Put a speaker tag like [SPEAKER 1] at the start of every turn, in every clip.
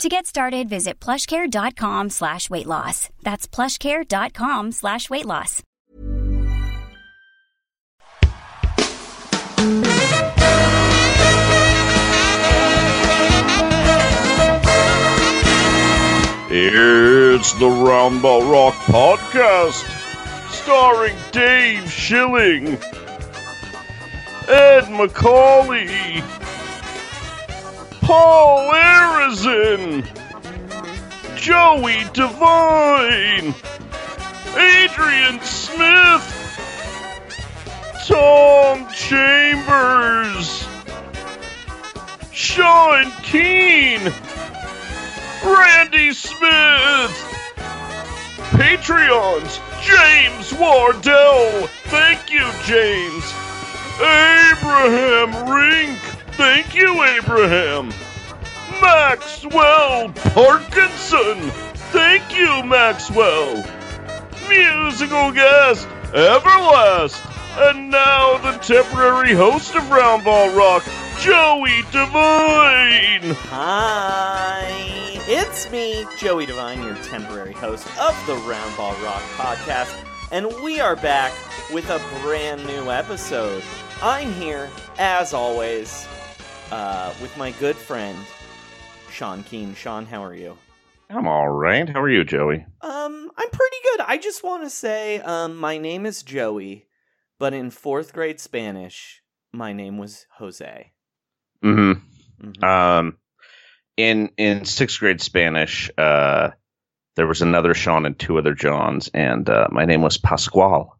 [SPEAKER 1] To get started, visit plushcare.com slash weight loss. That's plushcare.com slash weight loss.
[SPEAKER 2] It's the Roundball Rock Podcast, starring Dave Schilling, Ed Macaulay, Paul Arizin, Joey Devine, Adrian Smith, Tom Chambers, Sean Keane, Randy Smith, Patreons, James Wardell, thank you, James, Abraham Rink, thank you, Abraham, Maxwell Parkinson, thank you, Maxwell, musical guest, Everlast, and now the temporary host of Roundball Rock, Joey Devine.
[SPEAKER 3] Hi, it's me, Joey Devine, your temporary host of the Roundball Rock podcast, and we are back with a brand new episode. I'm here, as always, uh, with my good friend, Sean Keane. Sean, how are you?
[SPEAKER 2] I'm all right. How are you, Joey?
[SPEAKER 3] Um, I'm pretty good. I just want to say, um, my name is Joey, but in fourth grade Spanish, my name was Jose.
[SPEAKER 2] Mm-hmm.
[SPEAKER 3] Mhm.
[SPEAKER 2] Um, in in sixth grade Spanish, uh, there was another Sean and two other Johns, and uh, my name was Pascual.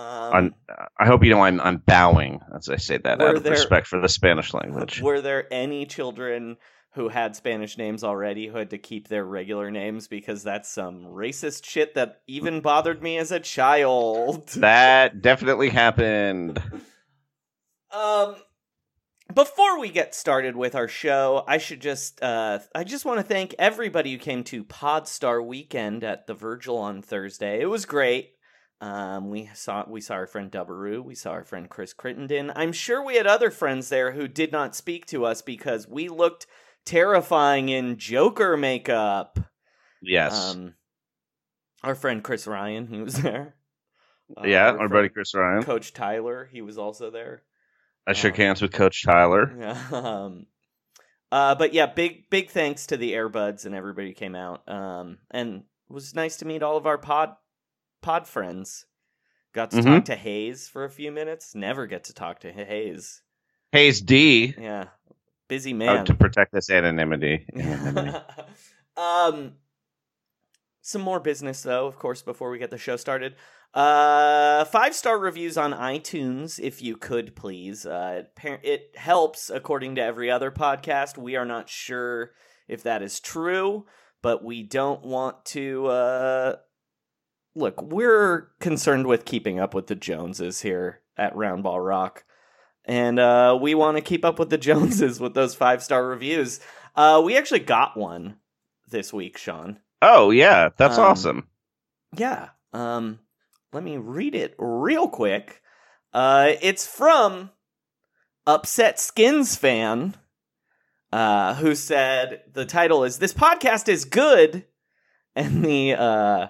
[SPEAKER 3] Um,
[SPEAKER 2] I'm- hope you know I'm I'm bowing as I say that out of
[SPEAKER 3] there-
[SPEAKER 2] respect for the Spanish language.
[SPEAKER 3] Were there any children who had Spanish names already who had to keep their regular names because that's some racist shit that even bothered me as a child?
[SPEAKER 2] That definitely happened.
[SPEAKER 3] Um before we get started with our show, I should just uh I just want to thank everybody who came to Podstar weekend at the Virgil on Thursday. It was great. Um we saw we saw our friend Dubberoo, we saw our friend Chris Crittenden. I'm sure we had other friends there who did not speak to us because we looked terrifying in Joker makeup.
[SPEAKER 2] Yes.
[SPEAKER 3] Um our friend Chris Ryan, he was there. Uh,
[SPEAKER 2] yeah, our
[SPEAKER 3] friend
[SPEAKER 2] buddy Chris Ryan.
[SPEAKER 3] Coach Tyler, he was also there.
[SPEAKER 2] I shook
[SPEAKER 3] um,
[SPEAKER 2] hands with Coach Tyler.
[SPEAKER 3] Yeah. Um, uh, but yeah, big big thanks to the Airbuds and everybody who came out. Um, and it was nice to meet all of our pod pod friends. Got to
[SPEAKER 2] Mhm.
[SPEAKER 3] talk to Hayes for a few minutes. Never get to talk to Hayes.
[SPEAKER 2] Hayes D.
[SPEAKER 3] Yeah, busy
[SPEAKER 2] uh,
[SPEAKER 3] man.
[SPEAKER 2] to protect this anonymity.
[SPEAKER 3] um, some more business though, of course, before we get the show started. Uh, five star reviews on iTunes, if you could please. Uh, it helps, according to every other podcast. We are not sure if that is true, but we don't want to. Uh, look, we're concerned with keeping up with the Joneses here at Roundball Rock. And uh, we want to keep up with the Joneses with those five star reviews. Uh, we actually got one this week, Sean.
[SPEAKER 2] oh yeah, that's
[SPEAKER 3] Um,
[SPEAKER 2] awesome.
[SPEAKER 3] Yeah. Um, let me read it real quick. Uh, it's from Upset Skins fan, uh, who said the title is "This podcast is good," and the uh,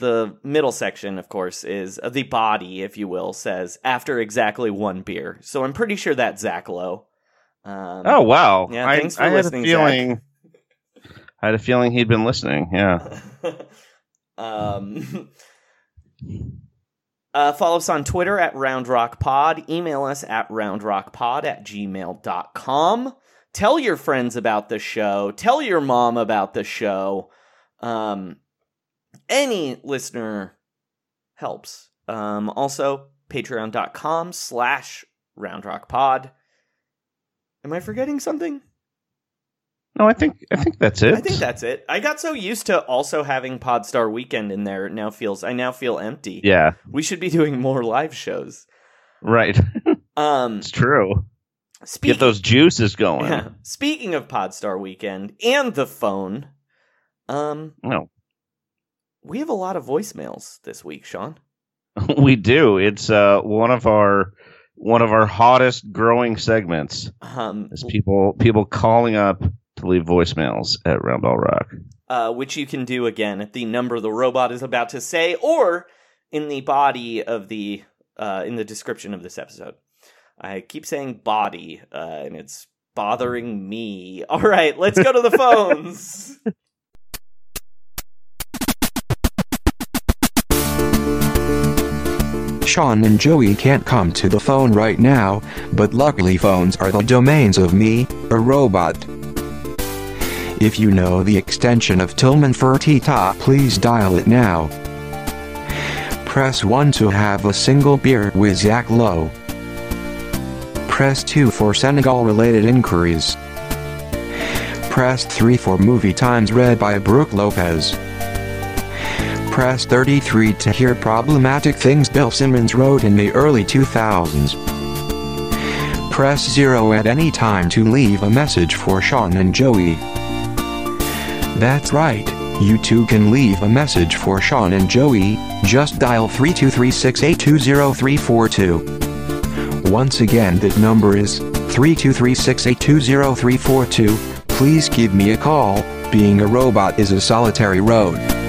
[SPEAKER 3] the middle section, of course, is uh, the body, if you will, says after exactly one beer. So I'm pretty sure that's Zach Lowe. Um,
[SPEAKER 2] Oh wow!
[SPEAKER 3] Yeah,
[SPEAKER 2] I,
[SPEAKER 3] thanks for
[SPEAKER 2] I had
[SPEAKER 3] listening,
[SPEAKER 2] a feeling. I had a feeling he'd been listening. Yeah.
[SPEAKER 3] um, uh, follow us on Twitter at RoundRockPod. Email us at RoundRockPod at gmail.com. Tell your friends about the show. Tell your mom about the show. Um, any listener helps. Um, also, patreon.com slash RoundRockPod. Am I forgetting something?
[SPEAKER 2] No, I think I think that's it.
[SPEAKER 3] I think that's it. I got so used to also having Podstar Weekend in there. It now feels I now feel empty.
[SPEAKER 2] yeah.
[SPEAKER 3] We should be doing more live shows.
[SPEAKER 2] Right.
[SPEAKER 3] Um,
[SPEAKER 2] it's true.
[SPEAKER 3] speak-
[SPEAKER 2] Get those juices going.
[SPEAKER 3] Yeah. Speaking of Podstar Weekend and the phone, um,
[SPEAKER 2] No,
[SPEAKER 3] we have a lot of voicemails this week, Sean.
[SPEAKER 2] we do. It's uh one of our one of our hottest growing segments
[SPEAKER 3] Um,
[SPEAKER 2] is people people calling up to leave voicemails at Round Ball Rock.
[SPEAKER 3] uh, which you can do again at the number the robot is about to say, or in the body of the uh, in the description of this episode. I keep saying body, uh, and it's bothering me. All right, let's go to the phones.
[SPEAKER 4] Sean and Joey can't come to the phone right now, but luckily phones are the domains of me, a robot. If you know the extension of Tillman Fertitta, please dial it now. Press 1 to have a single beer with Zach Lowe. Press 2 for Senegal related inquiries. Press 3 for movie times read by Brooke Lopez. Press 33 to hear problematic things Bill Simmons wrote in the early 2000s. Press 0 at any time to leave a message for Sean and Joey. That's right, you too can leave a message for Sean and Joey, just dial 323-682-0342. Once again that number is 323-682-0342. Please give me a call, being a robot is a solitary road.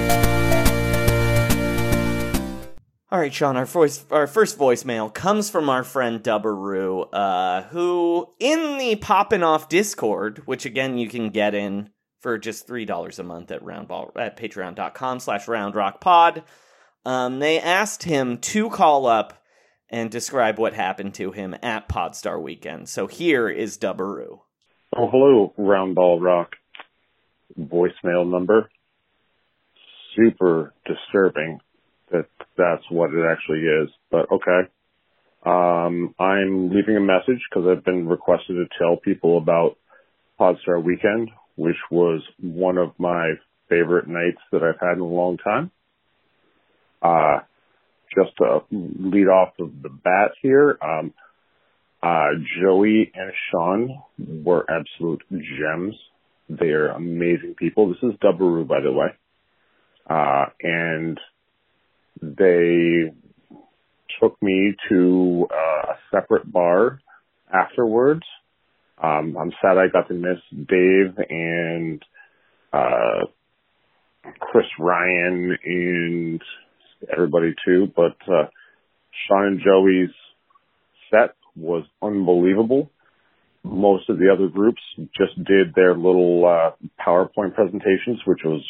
[SPEAKER 3] All right, Sean. Our voice, our first voicemail comes from our friend Dubberoo, uh, who in the Poppin' Off Discord, which again you can get in for just three dollars a month at roundball at patreon.com slash roundrockpod. Um, they asked him to call up and describe what happened to him at Podstar Weekend. So here is Dubberoo.
[SPEAKER 5] Oh, hello, Roundball Rock. Voicemail number. Super disturbing that that's what it actually is, but okay. Um, I'm leaving a message because I've been requested to tell people about Podstar Weekend, which was one of my favorite nights that I've had in a long time. Uh, just to lead off of the bat here, um, uh, Joey and Sean were absolute gems. They're amazing people. This is Dubberoo, by the way. Uh, and they took me to uh, a separate bar afterwards. Um, I'm sad I got to miss Dave and uh, Chris Ryan and everybody too, but uh, Sean and Joey's set was unbelievable. Most of the other groups just did their little uh, PowerPoint presentations, which was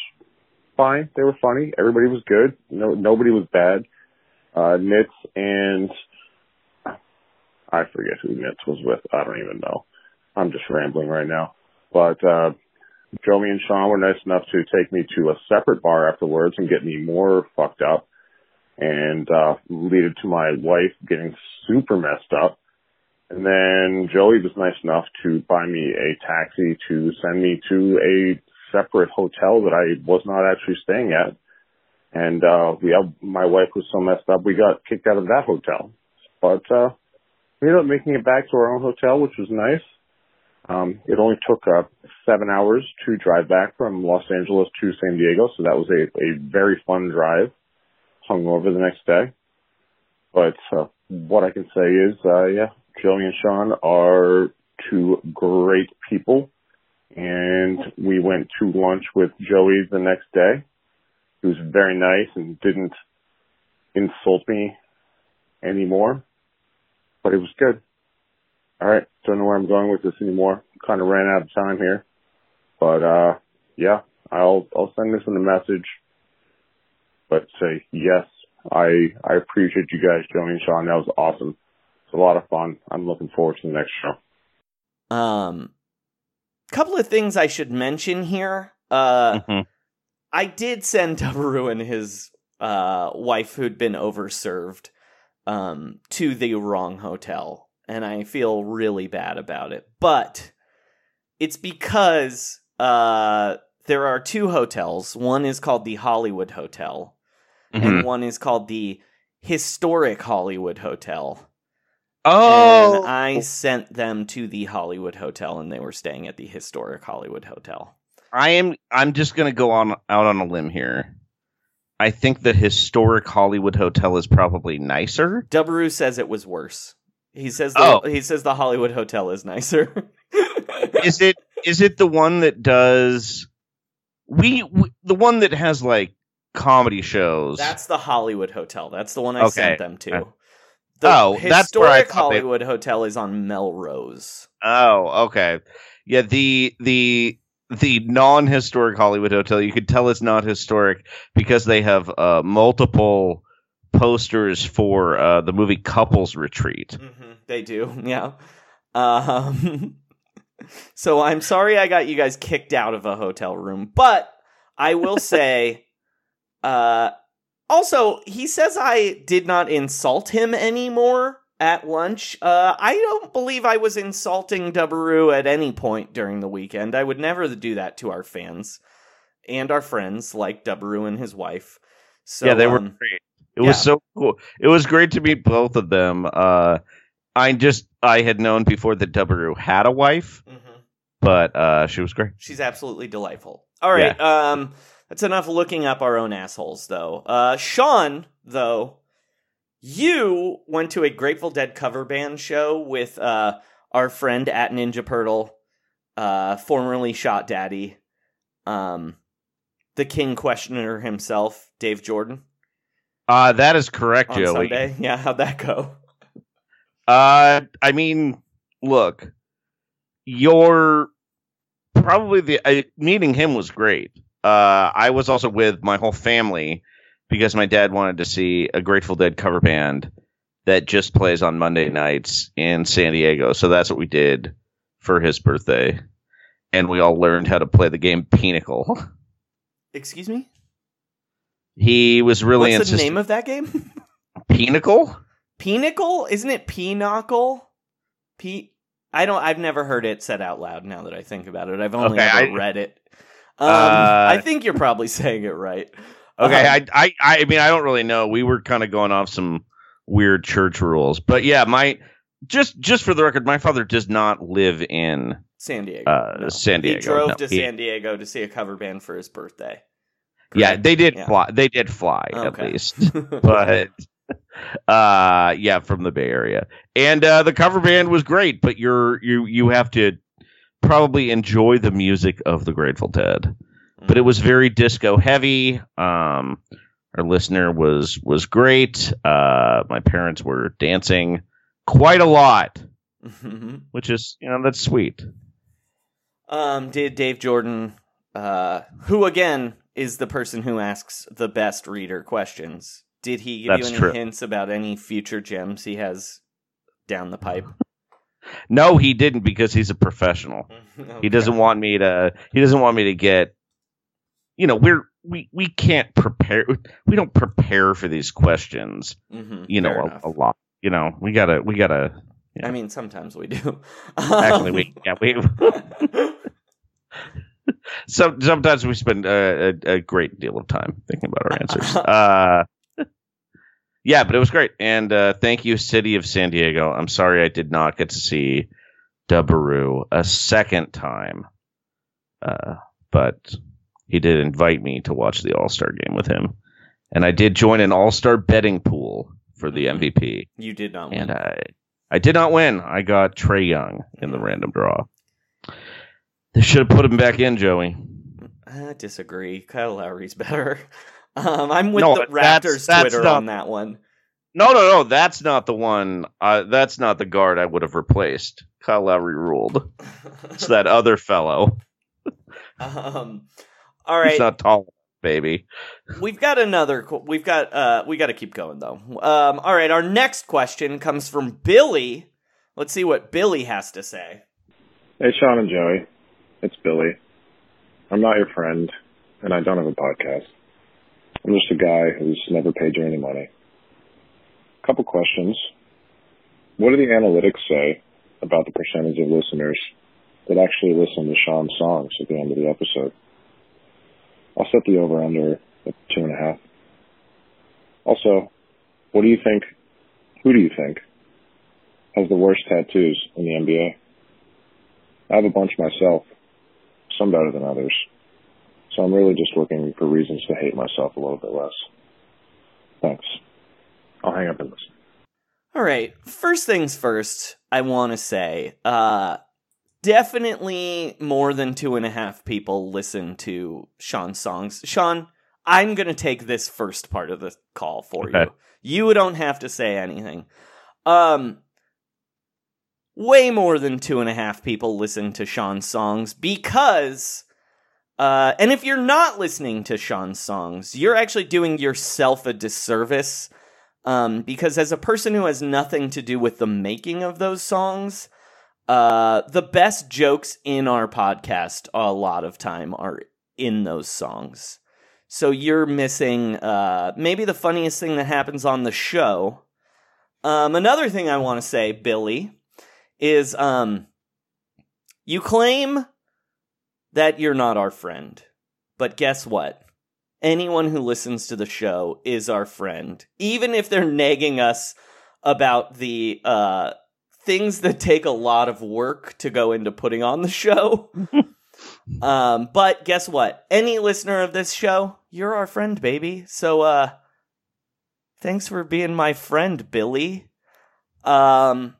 [SPEAKER 5] fine. They were funny. Everybody was good. No, nobody was bad. Uh, Nitz and I forget who Nitz was with. I don't even know. I'm just rambling right now. But uh, Joey and Sean were nice enough to take me to a separate bar afterwards and get me more fucked up, and uh, lead it to my wife getting super messed up. And then Joey was nice enough to buy me a taxi to send me to a separate hotel that I was not actually staying at. And, uh, we my wife was so messed up, we got kicked out of that hotel. But, uh, we ended up making it back to our own hotel, which was nice. Um, it only took, uh, seven hours to drive back from Los Angeles to San Diego. So that was a, a very fun drive. hungover the next day. But uh, what I can say is, uh, yeah, Joey and Sean are two great people. And we went to lunch with Joey the next day. He was very nice and didn't insult me anymore. But it was good. All right. Don't know where I'm going with this anymore. Kind of ran out of time here. But, uh, yeah, I'll, I'll send this in a message. But say, yes, I, I appreciate you guys, Joey and Sean. That was awesome. It's a lot of fun. I'm looking forward to the next show.
[SPEAKER 3] Um, couple of things I should mention here. Uh,
[SPEAKER 2] Mhm.
[SPEAKER 3] I did send Dubberoo and his uh, wife, who'd been overserved, um, to the wrong hotel, and I feel really bad about it. But it's because uh, there are two hotels. One is called the Hollywood Hotel,
[SPEAKER 2] Mhm.
[SPEAKER 3] and one is called the Historic Hollywood Hotel.
[SPEAKER 2] Oh,
[SPEAKER 3] And I sent them to the Hollywood Hotel, and they were staying at the Historic Hollywood Hotel.
[SPEAKER 2] I am. I'm just gonna go on out on a limb here. I think the historic Hollywood Hotel is probably nicer.
[SPEAKER 3] Dubberoo says it was worse. He says the,
[SPEAKER 2] Oh.
[SPEAKER 3] he says the Hollywood Hotel is nicer.
[SPEAKER 2] is it? Is it the one that does? We, we the one that has like comedy shows.
[SPEAKER 3] That's the Hollywood Hotel. That's the one I
[SPEAKER 2] Okay.
[SPEAKER 3] sent them to.
[SPEAKER 2] Uh,
[SPEAKER 3] The
[SPEAKER 2] oh, that's where I
[SPEAKER 3] historic
[SPEAKER 2] thought they-
[SPEAKER 3] Hollywood Hotel is on Melrose.
[SPEAKER 2] Oh, okay. Yeah, the the the non-historic Hollywood Hotel, you could tell it's not historic because they have uh, multiple posters for uh, the movie Couples Retreat.
[SPEAKER 3] hmm They do, yeah. Um, so I'm sorry I got you guys kicked out of a hotel room, but I will say, uh, also he says I did not insult him anymore at lunch. Uh, I don't believe I was insulting Dubberoo at any point during the weekend. I would never do that to our fans and our friends like Dubberoo and his wife. So
[SPEAKER 2] yeah, they were
[SPEAKER 3] um,
[SPEAKER 2] great. It was so cool. It was great to meet both of them. Uh, I just I had known before that Dubberoo had a wife,
[SPEAKER 3] mhm.
[SPEAKER 2] but uh, she was great.
[SPEAKER 3] She's absolutely delightful. All right, um, that's enough looking up our own assholes, though. Uh, Sean, though, you went to a Grateful Dead cover band show with uh our friend at Ninja Purtle, uh, formerly Shot Daddy, um, the King Questioner himself, Dave Jordan,
[SPEAKER 2] Uh, that is correct,
[SPEAKER 3] on
[SPEAKER 2] Joey.
[SPEAKER 3] Sunday. Yeah, how'd that go?
[SPEAKER 2] Uh, I mean, look, you're probably the uh, meeting him was great. Uh, I was also with my whole family because my dad wanted to see a Grateful Dead cover band that just plays on Monday nights in San Diego. So that's what we did for his birthday, and we all learned how to play the game Pinnacle.
[SPEAKER 3] Excuse me.
[SPEAKER 2] He was really
[SPEAKER 3] What's the name of that game?
[SPEAKER 2] Pinnacle?
[SPEAKER 3] Pinnacle? Isn't it Pinnacle? P. I don't. I've never heard it said out loud. Now that I think about it, I've only
[SPEAKER 2] Okay,
[SPEAKER 3] ever
[SPEAKER 2] I-
[SPEAKER 3] read it. Um,
[SPEAKER 2] Uh,
[SPEAKER 3] I think you're probably saying it right.
[SPEAKER 2] Okay,
[SPEAKER 3] Um,
[SPEAKER 2] I, I, I mean, I don't really know. We were kind of going off some weird church rules, but yeah, my just just for the record, my father does not live in.
[SPEAKER 3] San Diego.
[SPEAKER 2] uh,
[SPEAKER 3] no.
[SPEAKER 2] San Diego,
[SPEAKER 3] He drove
[SPEAKER 2] no,
[SPEAKER 3] to
[SPEAKER 2] he-
[SPEAKER 3] San Diego to see a cover band for his birthday.
[SPEAKER 2] Yeah, they did
[SPEAKER 3] Yeah.
[SPEAKER 2] fly. They did fly at least, but uh, yeah, from the Bay Area, and uh, the cover band was great. But you're you you have to probably enjoy the music of the Grateful Dead. But it was very disco heavy. Um, our listener was was great. Uh, my parents were dancing quite a lot,
[SPEAKER 3] Mhm.
[SPEAKER 2] which is you know that's sweet.
[SPEAKER 3] um, did Dave Jordan, uh, who again is the person who asks the best reader questions, did he give
[SPEAKER 2] That's
[SPEAKER 3] you any
[SPEAKER 2] true.
[SPEAKER 3] hints about any future gems he has down the pipe?
[SPEAKER 2] No, he didn't because he's a professional. He doesn't want me to. He doesn't want me to get. You know, we're we we can't prepare. We don't prepare for these questions.
[SPEAKER 3] hmm
[SPEAKER 2] You know, a, a lot. You know, we gotta we gotta.
[SPEAKER 3] I mean, sometimes we do.
[SPEAKER 2] Actually, we yeah we. So sometimes we spend uh, a, a great deal of time thinking about our answers. Uh, yeah, but it was great, and uh, thank you, City of San Diego. I'm sorry I did not get to see Dubberoo a second time, uh, but he did invite me to watch the All Star game with him, and I did join an all-star betting pool for the. MVP,
[SPEAKER 3] You did not win.
[SPEAKER 2] and I I did not win. I got Trae Young in the random draw. They should have put him back in, Joey.
[SPEAKER 3] I disagree. Kyle Lowry's better. Um, I'm with
[SPEAKER 2] No,
[SPEAKER 3] the
[SPEAKER 2] that's-
[SPEAKER 3] Raptors
[SPEAKER 2] that's
[SPEAKER 3] Twitter
[SPEAKER 2] not-
[SPEAKER 3] on that one.
[SPEAKER 2] No, no, no. That's not the one. Uh, that's not the guard I would have replaced. Kyle Lowry ruled. It's that other fellow.
[SPEAKER 3] um, all
[SPEAKER 2] He's not tall, baby.
[SPEAKER 3] we've got another. We've got. Uh, we got to keep going though. Um, all right, our next question comes from Billy. Let's see what Billy has to say.
[SPEAKER 5] Hey, Sean and Joey. It's Billy. I'm not your friend, and I don't have a podcast. I'm just a guy who's never paid you any money. Couple questions. What do the analytics say about the percentage of listeners that actually listen to Sean's songs at the end of the episode? I'll set the over under at two and a half. Also, what do you think? Who do you think has the worst tattoos in the NBA? I have a bunch myself, some better than others. So I'm really just looking for reasons to hate myself a little bit less. Thanks. I'll hang up and listen.
[SPEAKER 3] All right. First things first, I want to say, uh, definitely more than two and a half people listen to Sean's songs. Sean, I'm going to take this first part of the call for
[SPEAKER 2] Okay.
[SPEAKER 3] you. You don't have to say anything. Um, way more than two and a half people listen to Sean's songs because. Uh, and if you're not listening to Sean's songs, you're actually doing yourself a disservice um, because as a person who has nothing to do with the making of those songs, uh, the best jokes in our podcast a lot of time are in those songs. So you're missing uh, maybe the funniest thing that happens on the show. Um, another thing I want to say, Billy, is um, you claim that you're not our friend, but guess what? anyone who listens to the show is our friend, even if they're nagging us about the uh, things that take a lot of work to go into putting on the show. um, but guess what? Any listener of this show, you're our friend, baby. So, uh, thanks for being my friend, Billy. Um,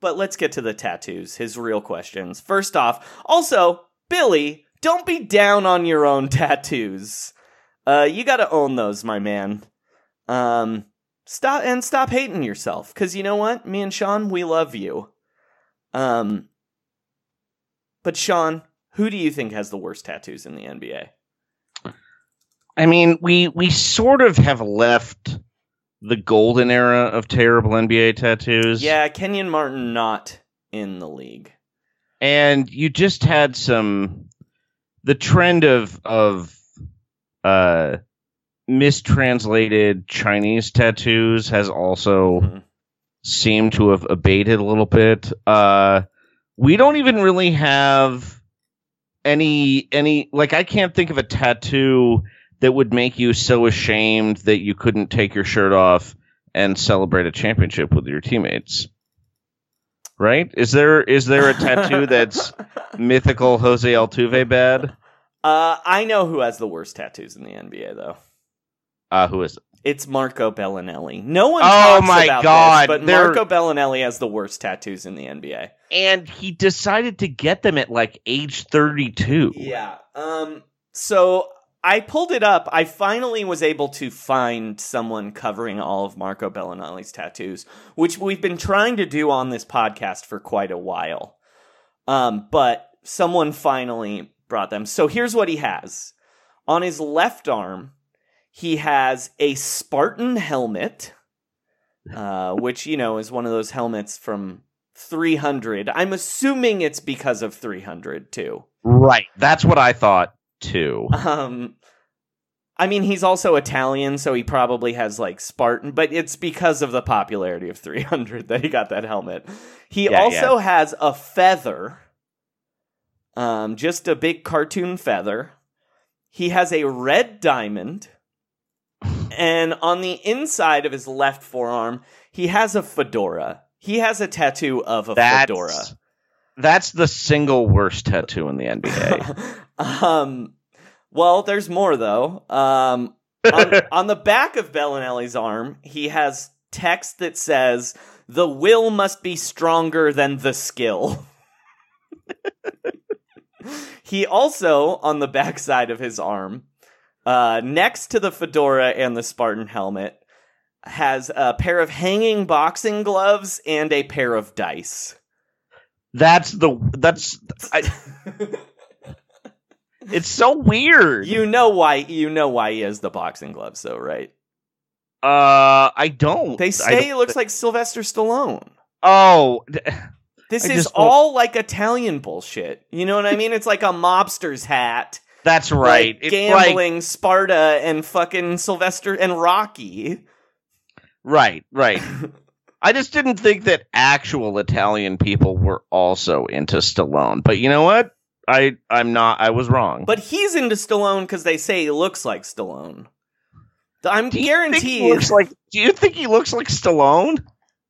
[SPEAKER 3] but let's get to the tattoos. His real questions. First off, also, Billy, don't be down on your own tattoos. Uh, you got to own those, my man. Um, stop and stop hating yourself, because you know what? Me and Sean, we love you. Um, but Sean, who do you think has the worst tattoos in the NBA?
[SPEAKER 2] I mean, we we sort of have left the golden era of terrible NBA tattoos.
[SPEAKER 3] Yeah, Kenyon Martin not in the league.
[SPEAKER 2] And you just had some the trend of of uh mistranslated Chinese tattoos has also
[SPEAKER 3] Mhm.
[SPEAKER 2] seemed to have abated a little bit. Uh we don't even really have any any like I can't think of a tattoo that would make you so ashamed that you couldn't take your shirt off and celebrate a championship with your teammates. Right? Is there is there a tattoo that's mythical Jose Altuve bad?
[SPEAKER 3] Uh, I know who has the worst tattoos in the NBA, though.
[SPEAKER 2] Uh who is it?
[SPEAKER 3] It's Marco Belinelli. No one
[SPEAKER 2] Oh
[SPEAKER 3] talks
[SPEAKER 2] my
[SPEAKER 3] about
[SPEAKER 2] God,
[SPEAKER 3] this, but
[SPEAKER 2] they're-
[SPEAKER 3] Marco Belinelli has the worst tattoos in the NBA.
[SPEAKER 2] And he decided to get them at like age 32.
[SPEAKER 3] Yeah. Um. So I pulled it up. I finally was able to find someone covering all of Marco Belinelli's tattoos, which we've been trying to do on this podcast for quite a while. Um. But someone finally brought them. So here's what he has on his left arm. He has a Spartan helmet, uh, which you know is one of those helmets from 300. I'm assuming it's because of 300 too.
[SPEAKER 2] Right. That's what I thought too.
[SPEAKER 3] Um, I mean, he's also Italian, so he probably has like Spartan, but it's because of the popularity of 300 that he got that helmet. He
[SPEAKER 2] Yeah,
[SPEAKER 3] also has a feather, um, just a big cartoon feather. He has a red diamond, and on the inside of his left forearm, he has a fedora. He has a tattoo of a
[SPEAKER 2] That's
[SPEAKER 3] fedora.
[SPEAKER 2] That's the single worst tattoo in the NBA.
[SPEAKER 3] um, well, there's more though. Um, on, on the back of Belinelli's arm, he has text that says, "The will must be stronger than the skill." he also, on the back side of his arm, uh, next to the fedora and the Spartan helmet, has a pair of hanging boxing gloves and a pair of dice.
[SPEAKER 2] That's the that's I, it's so weird.
[SPEAKER 3] You know why? You know why he has the boxing gloves, though, right?
[SPEAKER 2] Uh, I don't.
[SPEAKER 3] They say he
[SPEAKER 2] don't-
[SPEAKER 3] looks like Sylvester Stallone.
[SPEAKER 2] Oh,
[SPEAKER 3] This
[SPEAKER 2] I
[SPEAKER 3] is
[SPEAKER 2] don't-
[SPEAKER 3] all like Italian bullshit. You know what I mean? It's like a mobster's hat.
[SPEAKER 2] that's right.
[SPEAKER 3] Like
[SPEAKER 2] it's like
[SPEAKER 3] gambling, Sparta, and fucking Sylvester and Rocky.
[SPEAKER 2] right, right. I just didn't think that actual Italian people were also into Stallone. But you know what? I I'm not. I was wrong.
[SPEAKER 3] But he's into Stallone because they say he looks like Stallone. I'm
[SPEAKER 2] do
[SPEAKER 3] guaranteed.
[SPEAKER 2] looks like? Do you think he looks like Stallone?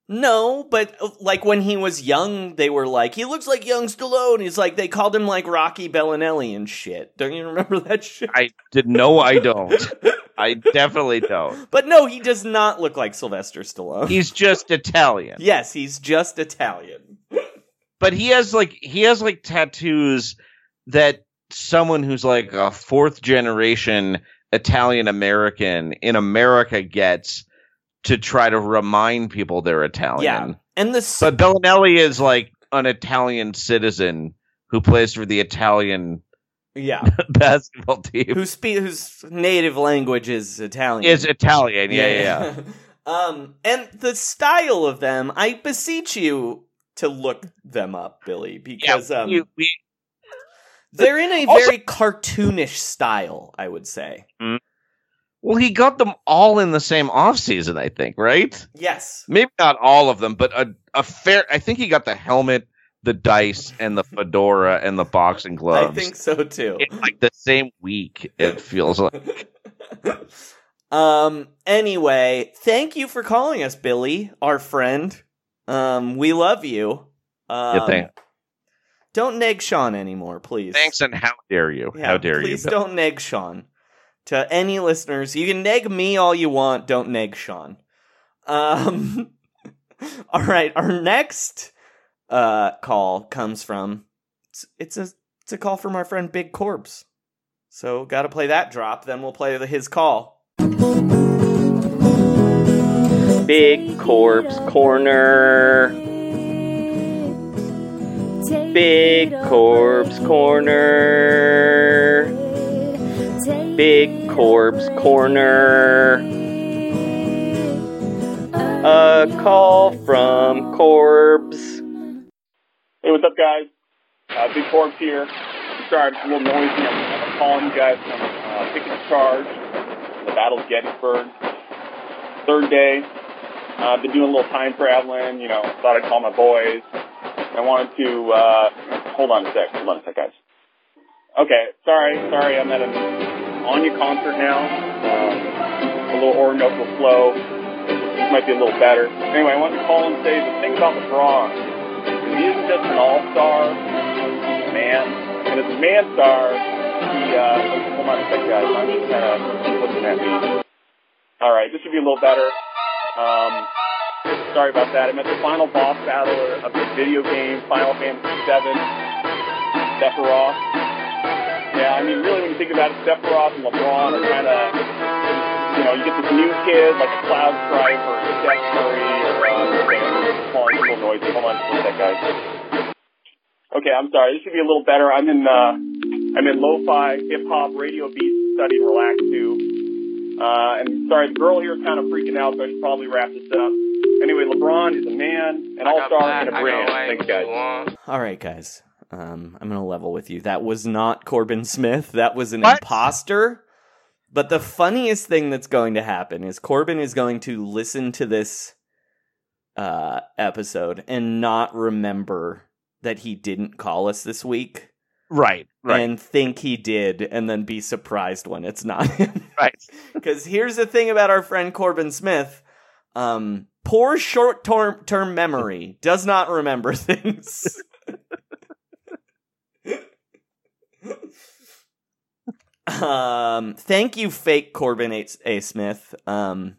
[SPEAKER 3] No, but uh, like when he was young, they were like, he looks like young Stallone. He's like, they called him like Rocky Belinelli and shit. Don't you remember that shit?
[SPEAKER 2] I did. No, I don't. I definitely don't.
[SPEAKER 3] But no, he does not look like Sylvester Stallone.
[SPEAKER 2] He's just Italian.
[SPEAKER 3] yes, he's just Italian.
[SPEAKER 2] but he has like he has like tattoos that someone who's like a fourth generation Italian American in America gets to try to remind people they're Italian.
[SPEAKER 3] Yeah. And the
[SPEAKER 2] But Belinelli is like an Italian citizen who plays for the Italian
[SPEAKER 3] yeah,
[SPEAKER 2] basketball team.
[SPEAKER 3] who spe- whose native language is Italian.
[SPEAKER 2] is Italian. Yeah, yeah. yeah.
[SPEAKER 3] um, and the style of them, I beseech you to look them up, Billy, because um,
[SPEAKER 2] we- we-
[SPEAKER 3] they're in a
[SPEAKER 2] Also-
[SPEAKER 3] very cartoonish style. I would say.
[SPEAKER 2] well, he got them all in the same off season, I think, right?
[SPEAKER 3] Yes.
[SPEAKER 2] maybe not all of them, but a, a fair. I think he got the helmet, the dice, and the fedora and the boxing gloves
[SPEAKER 3] I think so too.
[SPEAKER 2] in like the same week. It feels like.
[SPEAKER 3] um. Anyway, thank you for calling us, Billy, our friend. Um, we love you. Um,
[SPEAKER 2] Yeah,
[SPEAKER 3] Don't neg Sean anymore, please.
[SPEAKER 2] Thanks and how dare you?
[SPEAKER 3] Yeah,
[SPEAKER 2] how dare
[SPEAKER 3] please
[SPEAKER 2] you?
[SPEAKER 3] Please don't neg Sean. To any listeners, you can neg me all you want. Don't neg Sean. Um. all right, our next uh call comes from it's, it's a it's a call from our friend Big Corpse. So got to play that drop. Then we'll play the, his call. Big Corpse Corner. Big Corpse Corner. Big Corpse Corner. A call from Corpse.
[SPEAKER 6] Hey, what's up, guys? Uh, Big Corpse here. Sorry, I'm a little noisy. I'm, I'm calling you guys from uh, Pickett's Charge, the Battle of Gettysburg. Third day. Uh, I've been doing a little time traveling. You know, thought I'd call my boys. I wanted to. Uh, hold on a sec. Hold on a sec, guys. Okay, sorry, sorry. I'm at an Enya concert now. Um, a little Orinoco flow. This might be a little better. Anyway, I wanted to call and say the thing about the he is just an all-star. He's a man. And as a man star, he, uh, hold on a sec, guys. I'm just kind of looking at me. All right, this should be a little better. Um, sorry about that. I'm at the final boss battle of the video game Final Fantasy VII, Sephiroth. Yeah, I mean, really, when you think about it, Sephiroth and LeBron are kind of, you know, you get this new kid like a Cloud Strife or a Steph Curry calling a little noisy. Hold on just a sec, guys. Okay, I'm sorry. This should be a little better. I'm in uh, I'm in lo-fi hip hop radio beats to study and relax to. Uh, and sorry, the girl here is kind of freaking out, so I should probably wrap this up. Anyway, LeBron is a man, an all-star, and a brand. Thanks, guys.
[SPEAKER 3] All right, guys. Um, I'm gonna level with you. That was not Corbin Smith. That was an
[SPEAKER 2] What?
[SPEAKER 3] imposter. But the funniest thing that's going to happen is Corbin is going to listen to this uh, episode and not remember that he didn't call us this week
[SPEAKER 2] Right, right,
[SPEAKER 3] and think he did and then be surprised when it's not him.
[SPEAKER 2] right.
[SPEAKER 3] Because here's the thing about our friend Corbin Smith. Um, poor short term term memory does not remember things. Um, thank you, fake Corbin A. A. Smith. Um,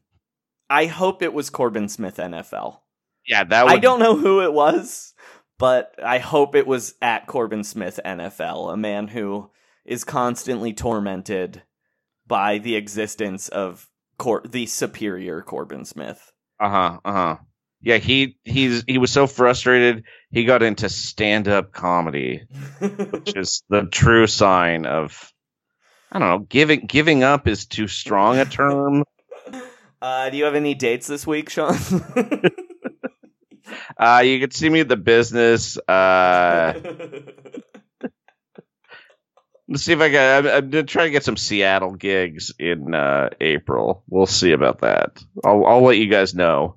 [SPEAKER 3] I hope it was Corbin Smith NFL.
[SPEAKER 2] Yeah, that would
[SPEAKER 3] I don't know who it was, but I hope it was at Corbin Smith NFL, a man who is constantly tormented by the existence of Cor- the superior Corbin Smith.
[SPEAKER 2] Uh huh. Uh huh. Yeah, he he's he was so frustrated he got into stand up comedy, which is the true sign of I don't know giving giving up is too strong a term.
[SPEAKER 3] Uh, do you have any dates this week, Sean?
[SPEAKER 2] Uh, you can see me at the business. Uh, let's see if I can. I'm, I'm gonna try to get some Seattle gigs in uh, April. We'll see about that. I'll I'll let you guys know.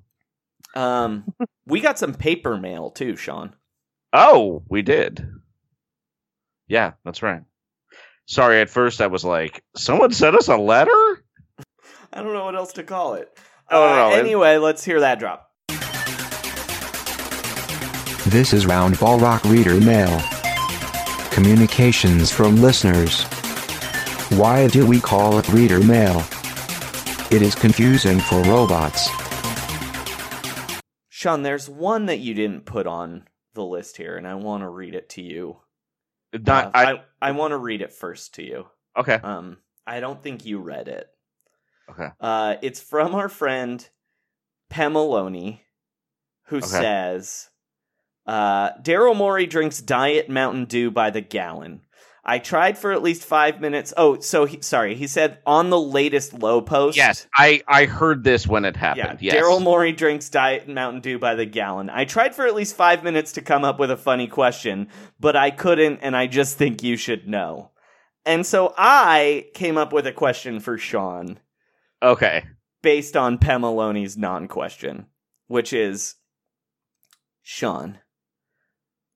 [SPEAKER 3] um, we got some paper mail too, Sean.
[SPEAKER 2] Oh, we did. Yeah, that's right. Sorry, at first I was like, someone sent us a letter?
[SPEAKER 3] I don't know what else to call it.
[SPEAKER 2] Don't
[SPEAKER 3] Uh,
[SPEAKER 2] know.
[SPEAKER 3] Anyway, let's hear that drop.
[SPEAKER 4] This is Roundball Rock Reader Mail. Communications from listeners. Why do we call it Reader Mail? It is confusing for robots.
[SPEAKER 3] Sean, there's one that you didn't put on the list here, and I want to read it to you.
[SPEAKER 2] Not,
[SPEAKER 3] Uh,
[SPEAKER 2] I,
[SPEAKER 3] I, I want to read it first to you.
[SPEAKER 2] okay.
[SPEAKER 3] Um, I don't think you read it.
[SPEAKER 2] Okay.
[SPEAKER 3] Uh, it's from our friend Pemaloni, who
[SPEAKER 2] Okay.
[SPEAKER 3] says, uh, Daryl Morey drinks Diet Mountain Dew by the gallon. I tried for at least five minutes. Oh, so he, sorry. He said on the latest Lowe Post.
[SPEAKER 2] Yes, I, I heard this when it happened.
[SPEAKER 3] Yeah,
[SPEAKER 2] yes.
[SPEAKER 3] Daryl Morey drinks Diet Mountain Dew by the gallon. I tried for at least five minutes to come up with a funny question, but I couldn't, and I just think you should know. And so I came up with a question for Sean
[SPEAKER 2] Okay.
[SPEAKER 3] based on Pemaloni's non question, which is Sean,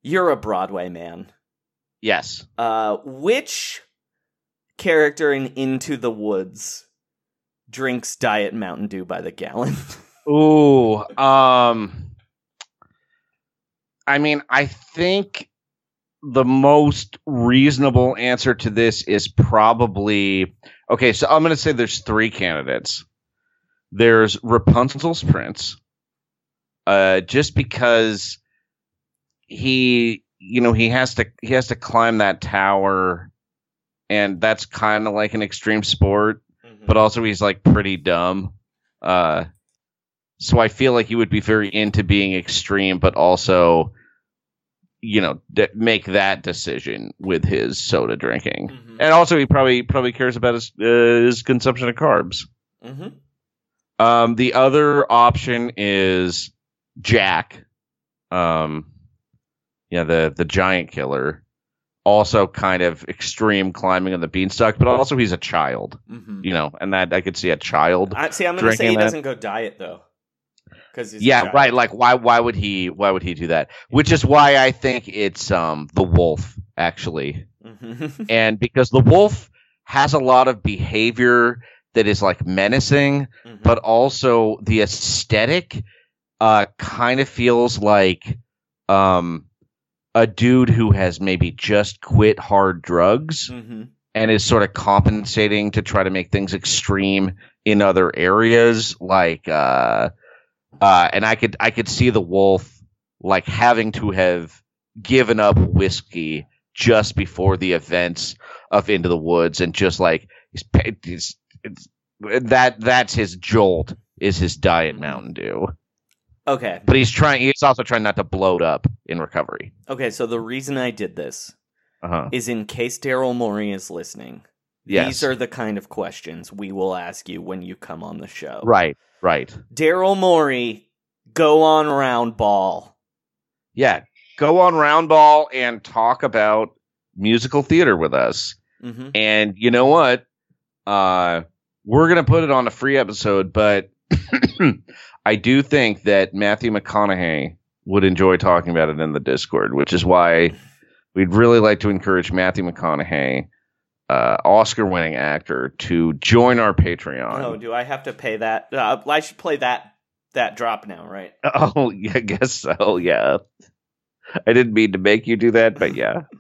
[SPEAKER 3] you're a Broadway man.
[SPEAKER 2] Yes.
[SPEAKER 3] Uh, which character in Into the Woods drinks Diet Mountain Dew by the gallon?
[SPEAKER 2] Ooh. Um. I mean, I think the most reasonable answer to this is probably okay. So I'm going to say there's three candidates. There's Rapunzel's prince, uh, just because he, you know, he has to he has to climb that tower, and that's kind of like an extreme sport. But also, he's like pretty dumb. Uh, so I feel like he would be very into being extreme, but also, you know, d- make that decision with his soda drinking.
[SPEAKER 3] Mhm.
[SPEAKER 2] And also, he probably probably cares about his uh, his consumption of carbs.
[SPEAKER 3] Mm-hmm.
[SPEAKER 2] Um, the other option is Jack. Um, yeah, the the giant killer. Also, kind of extreme climbing on the beanstalk, but also he's a child.
[SPEAKER 3] Mm-hmm.
[SPEAKER 2] You know, and that I could see a child.
[SPEAKER 3] I, see, I'm going to say he
[SPEAKER 2] that.
[SPEAKER 3] doesn't go diet though, because
[SPEAKER 2] yeah, right. Like, why why would he why would he do that? Which is why I think it's um the wolf actually,
[SPEAKER 3] Mm-hmm.
[SPEAKER 2] and because the wolf has a lot of behavior that is like menacing,
[SPEAKER 3] Mm-hmm.
[SPEAKER 2] but also the aesthetic uh kind of feels like um a dude who has maybe just quit hard drugs
[SPEAKER 3] mm-hmm.
[SPEAKER 2] and is sort of compensating to try to make things extreme in other areas like uh uh and i could i could see the wolf like having to have given up whiskey just before the events of into the woods and just like he's, he's it's, that that's his jolt is his diet mountain dew
[SPEAKER 3] Okay.
[SPEAKER 2] but he's trying he's also trying not to bloat up in recovery
[SPEAKER 3] Okay. So the reason I did this
[SPEAKER 2] uh-huh
[SPEAKER 3] is in case Daryl Morey is listening.
[SPEAKER 2] yes
[SPEAKER 3] These are the kind of questions we will ask you when you come on the show.
[SPEAKER 2] right right
[SPEAKER 3] Daryl Morey, go on round ball.
[SPEAKER 2] yeah, go on round ball and talk about musical theater with us.
[SPEAKER 3] Mm-hmm.
[SPEAKER 2] And you know what? Uh, we're gonna put it on a free episode, but I do think that Matthew McConaughey would enjoy talking about it in the Discord, which is why we'd really like to encourage Matthew McConaughey, uh, Oscar-winning actor, to join our Patreon.
[SPEAKER 3] Oh, do I have to pay that? Uh, I should play that that drop now, right?
[SPEAKER 2] Oh, yeah, I guess so. Yeah, I didn't mean to make you do that, but yeah.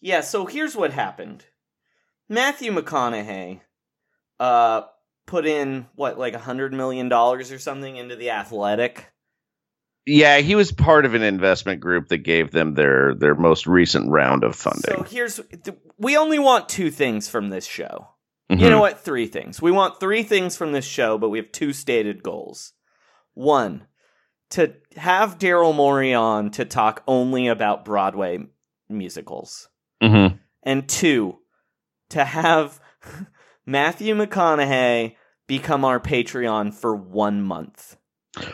[SPEAKER 3] Yeah, so here's what happened. Matthew McConaughey uh put in what like a hundred million dollars or something into the athletic.
[SPEAKER 2] Yeah, he was part of an investment group that gave them their their most recent round of funding.
[SPEAKER 3] So here's we only want two things from this show. You
[SPEAKER 2] Mhm.
[SPEAKER 3] know what? Three things. We want three things from this show, but we have two stated goals. One, to have Daryl Morey on to talk only about Broadway musicals.
[SPEAKER 2] Mhm.
[SPEAKER 3] And two, to have Matthew McConaughey become our Patreon for one month.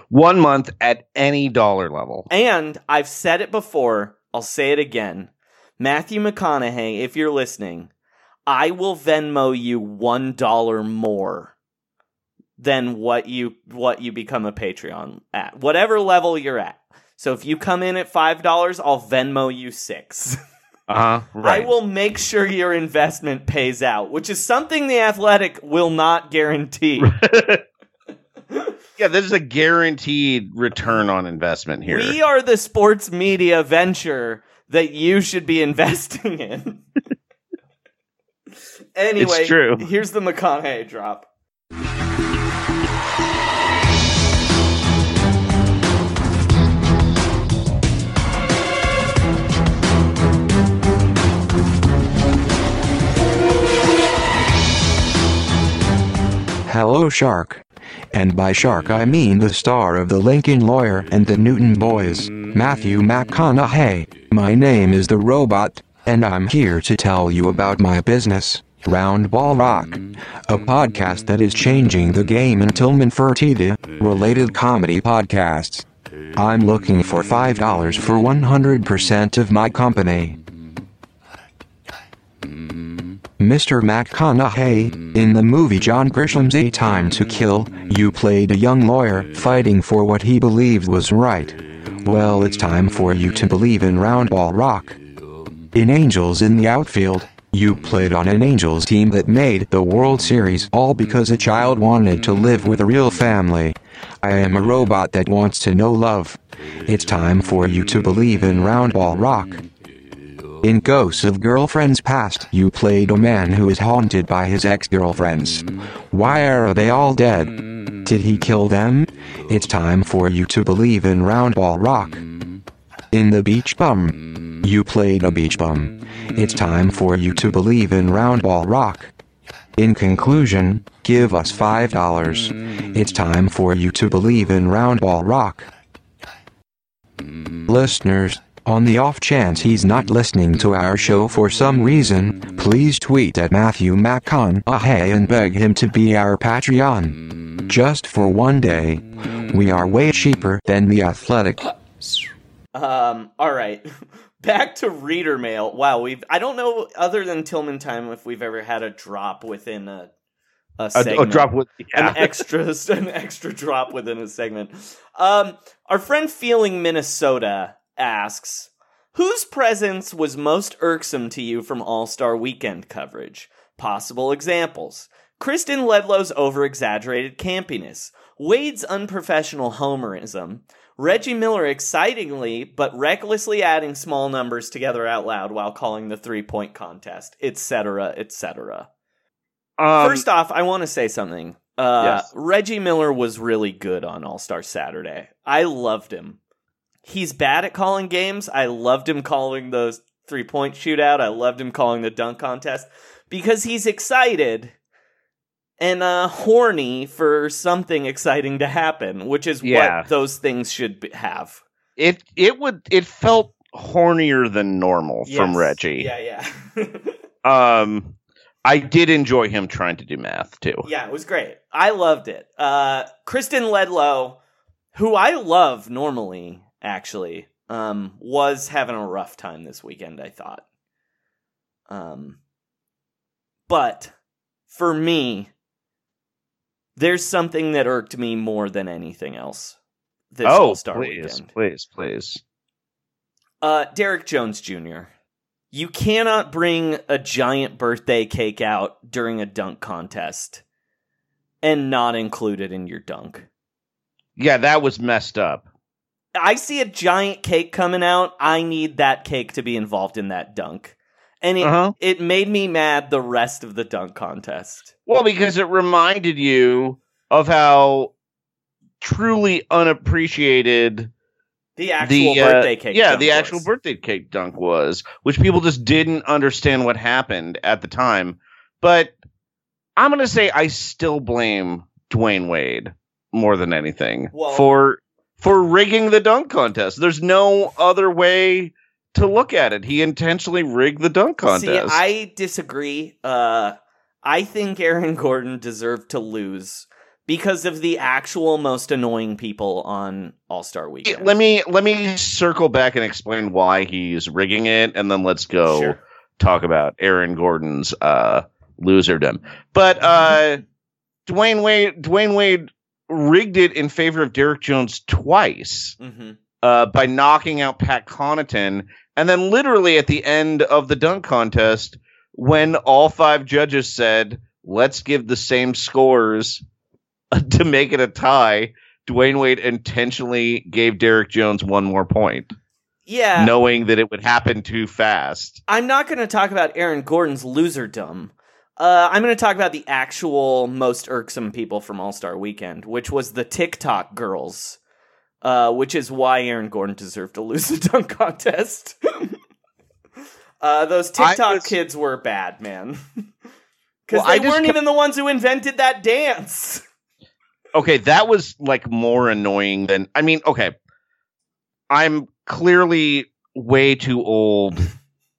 [SPEAKER 2] One month at any dollar level.
[SPEAKER 3] And I've said it before, I'll say it again. Matthew McConaughey, if you're listening, I will Venmo you one dollar more than what you what you become a Patreon at. Whatever level you're at. So if you come in at five dollars, I'll Venmo you six.
[SPEAKER 2] Uh huh. Right.
[SPEAKER 3] I will make sure your investment pays out, which is something the athletic will not guarantee.
[SPEAKER 2] yeah, this is a guaranteed return on investment here.
[SPEAKER 3] We are the sports media venture that you should be investing in. anyway, here's the McConaughey drop.
[SPEAKER 4] Hello, Shark. And by Shark, I mean the star of The Lincoln Lawyer and The Newton Boys, Matthew McConaughey. My name is The Robot, and I'm here to tell you about my business, Roundball Rock, a podcast that is changing the game in Tillman Fertitta, related comedy podcasts. I'm looking for $5 for 100% of my company. Mr. McConaughey, in the movie John Grisham's A Time to Kill, you played a young lawyer fighting for what he believed was right. Well, it's time for you to believe in Roundball Rock. In Angels in the Outfield, you played on an Angels team that made the World Series all because a child wanted to live with a real family. I am a robot that wants to know love. It's time for you to believe in Roundball Rock. In Ghosts of Girlfriends Past, you played a man who is haunted by his ex-girlfriends. Why are they all dead? Did he kill them? It's time for you to believe in Roundball Rock. In The Beach Bum, you played a beach bum. It's time for you to believe in Roundball Rock. In conclusion, give us $5. It's time for you to believe in Roundball Rock. Listeners, on the off chance he's not listening to our show for some reason, please tweet at Matthew McConaughey and beg him to be our Patreon. Just for one day. We are way cheaper than the athletic.
[SPEAKER 3] Um, all right. Back to reader mail. Wow, we've I don't know other than Tillman time if we've ever had a drop within a a
[SPEAKER 2] A- a drop with- yeah.
[SPEAKER 3] an extra an extra drop within a segment. Um, our friend Feeling Minnesota asks, "Whose presence was most irksome to you from All Star Weekend coverage? Possible examples: Kristen Ledlow's over-exaggerated campiness, Wade's unprofessional homerism." Reggie Miller excitingly but recklessly adding small numbers together out loud while calling the three point contest, etc., etc.
[SPEAKER 2] Um,
[SPEAKER 3] First off, I want to say something. Uh,
[SPEAKER 2] Yes.
[SPEAKER 3] Reggie Miller was really good on All Star Saturday. I loved him. He's bad at calling games. I loved him calling those three point shootout. I loved him calling the dunk contest because he's excited and uh, horny for something exciting to happen, which is
[SPEAKER 2] Yeah.
[SPEAKER 3] what those things should be- have.
[SPEAKER 2] it it would it felt hornier than normal from Reggie.
[SPEAKER 3] Yeah, yeah.
[SPEAKER 2] Um, I did enjoy him trying to do math too.
[SPEAKER 3] Yeah, it was great. I loved it. Uh, Kristen Ledlow, who I love normally, actually, um, was having a rough time this weekend. I thought. Um, but for me, there's something that irked me more than anything else. This
[SPEAKER 2] oh,
[SPEAKER 3] All Star
[SPEAKER 2] please,
[SPEAKER 3] weekend.
[SPEAKER 2] please, please.
[SPEAKER 3] Uh, Derrick Jones Jr. You cannot bring a giant birthday cake out during a dunk contest and not include it in your dunk.
[SPEAKER 2] Yeah, that was messed up.
[SPEAKER 3] I see a giant cake coming out. I need that cake to be involved in that dunk. and it
[SPEAKER 2] Uh-huh.
[SPEAKER 3] it made me mad the rest of the dunk contest.
[SPEAKER 2] Well, because it reminded you of how truly unappreciated
[SPEAKER 3] The actual
[SPEAKER 2] the uh,
[SPEAKER 3] birthday cake.
[SPEAKER 2] Yeah,
[SPEAKER 3] dunk
[SPEAKER 2] the
[SPEAKER 3] was.
[SPEAKER 2] actual birthday cake dunk was, which people just didn't understand what happened at the time. But I'm gonna say I still blame Dwyane Wade more than anything
[SPEAKER 3] Well-
[SPEAKER 2] for for rigging the dunk contest. There's no other way to look at it. He intentionally rigged the dunk contest.
[SPEAKER 3] See, I disagree. Uh, I think Aaron Gordon deserved to lose because of the actual most annoying people on All Star Weekend.
[SPEAKER 2] let me let me circle back and explain why he's rigging it, and then let's go
[SPEAKER 3] Sure.
[SPEAKER 2] talk about Aaron Gordon's uh, loserdom. But uh, Dwyane Wade, Dwyane Wade rigged it in favor of Derrick Jones twice
[SPEAKER 3] hmm
[SPEAKER 2] uh, by knocking out Pat Connaughton, and then literally at the end of the dunk contest, when all five judges said, "Let's give the same scores to make it a tie," Dwyane Wade intentionally gave Derrick Jones one more point,
[SPEAKER 3] Yeah,
[SPEAKER 2] knowing that it would happen too fast.
[SPEAKER 3] I'm not going to talk about Aaron Gordon's loserdom. Uh, I'm going to talk about the actual most irksome people from All Star Weekend, which was the TikTok girls. Uh, which is why Aaron Gordon deserved to lose the dunk contest. uh, those TikTok
[SPEAKER 2] was-
[SPEAKER 3] kids were bad, man. Because
[SPEAKER 2] Well,
[SPEAKER 3] they weren't
[SPEAKER 2] kept-
[SPEAKER 3] even the ones who invented that dance.
[SPEAKER 2] Okay, that was like more annoying than I mean, okay. I'm clearly way too old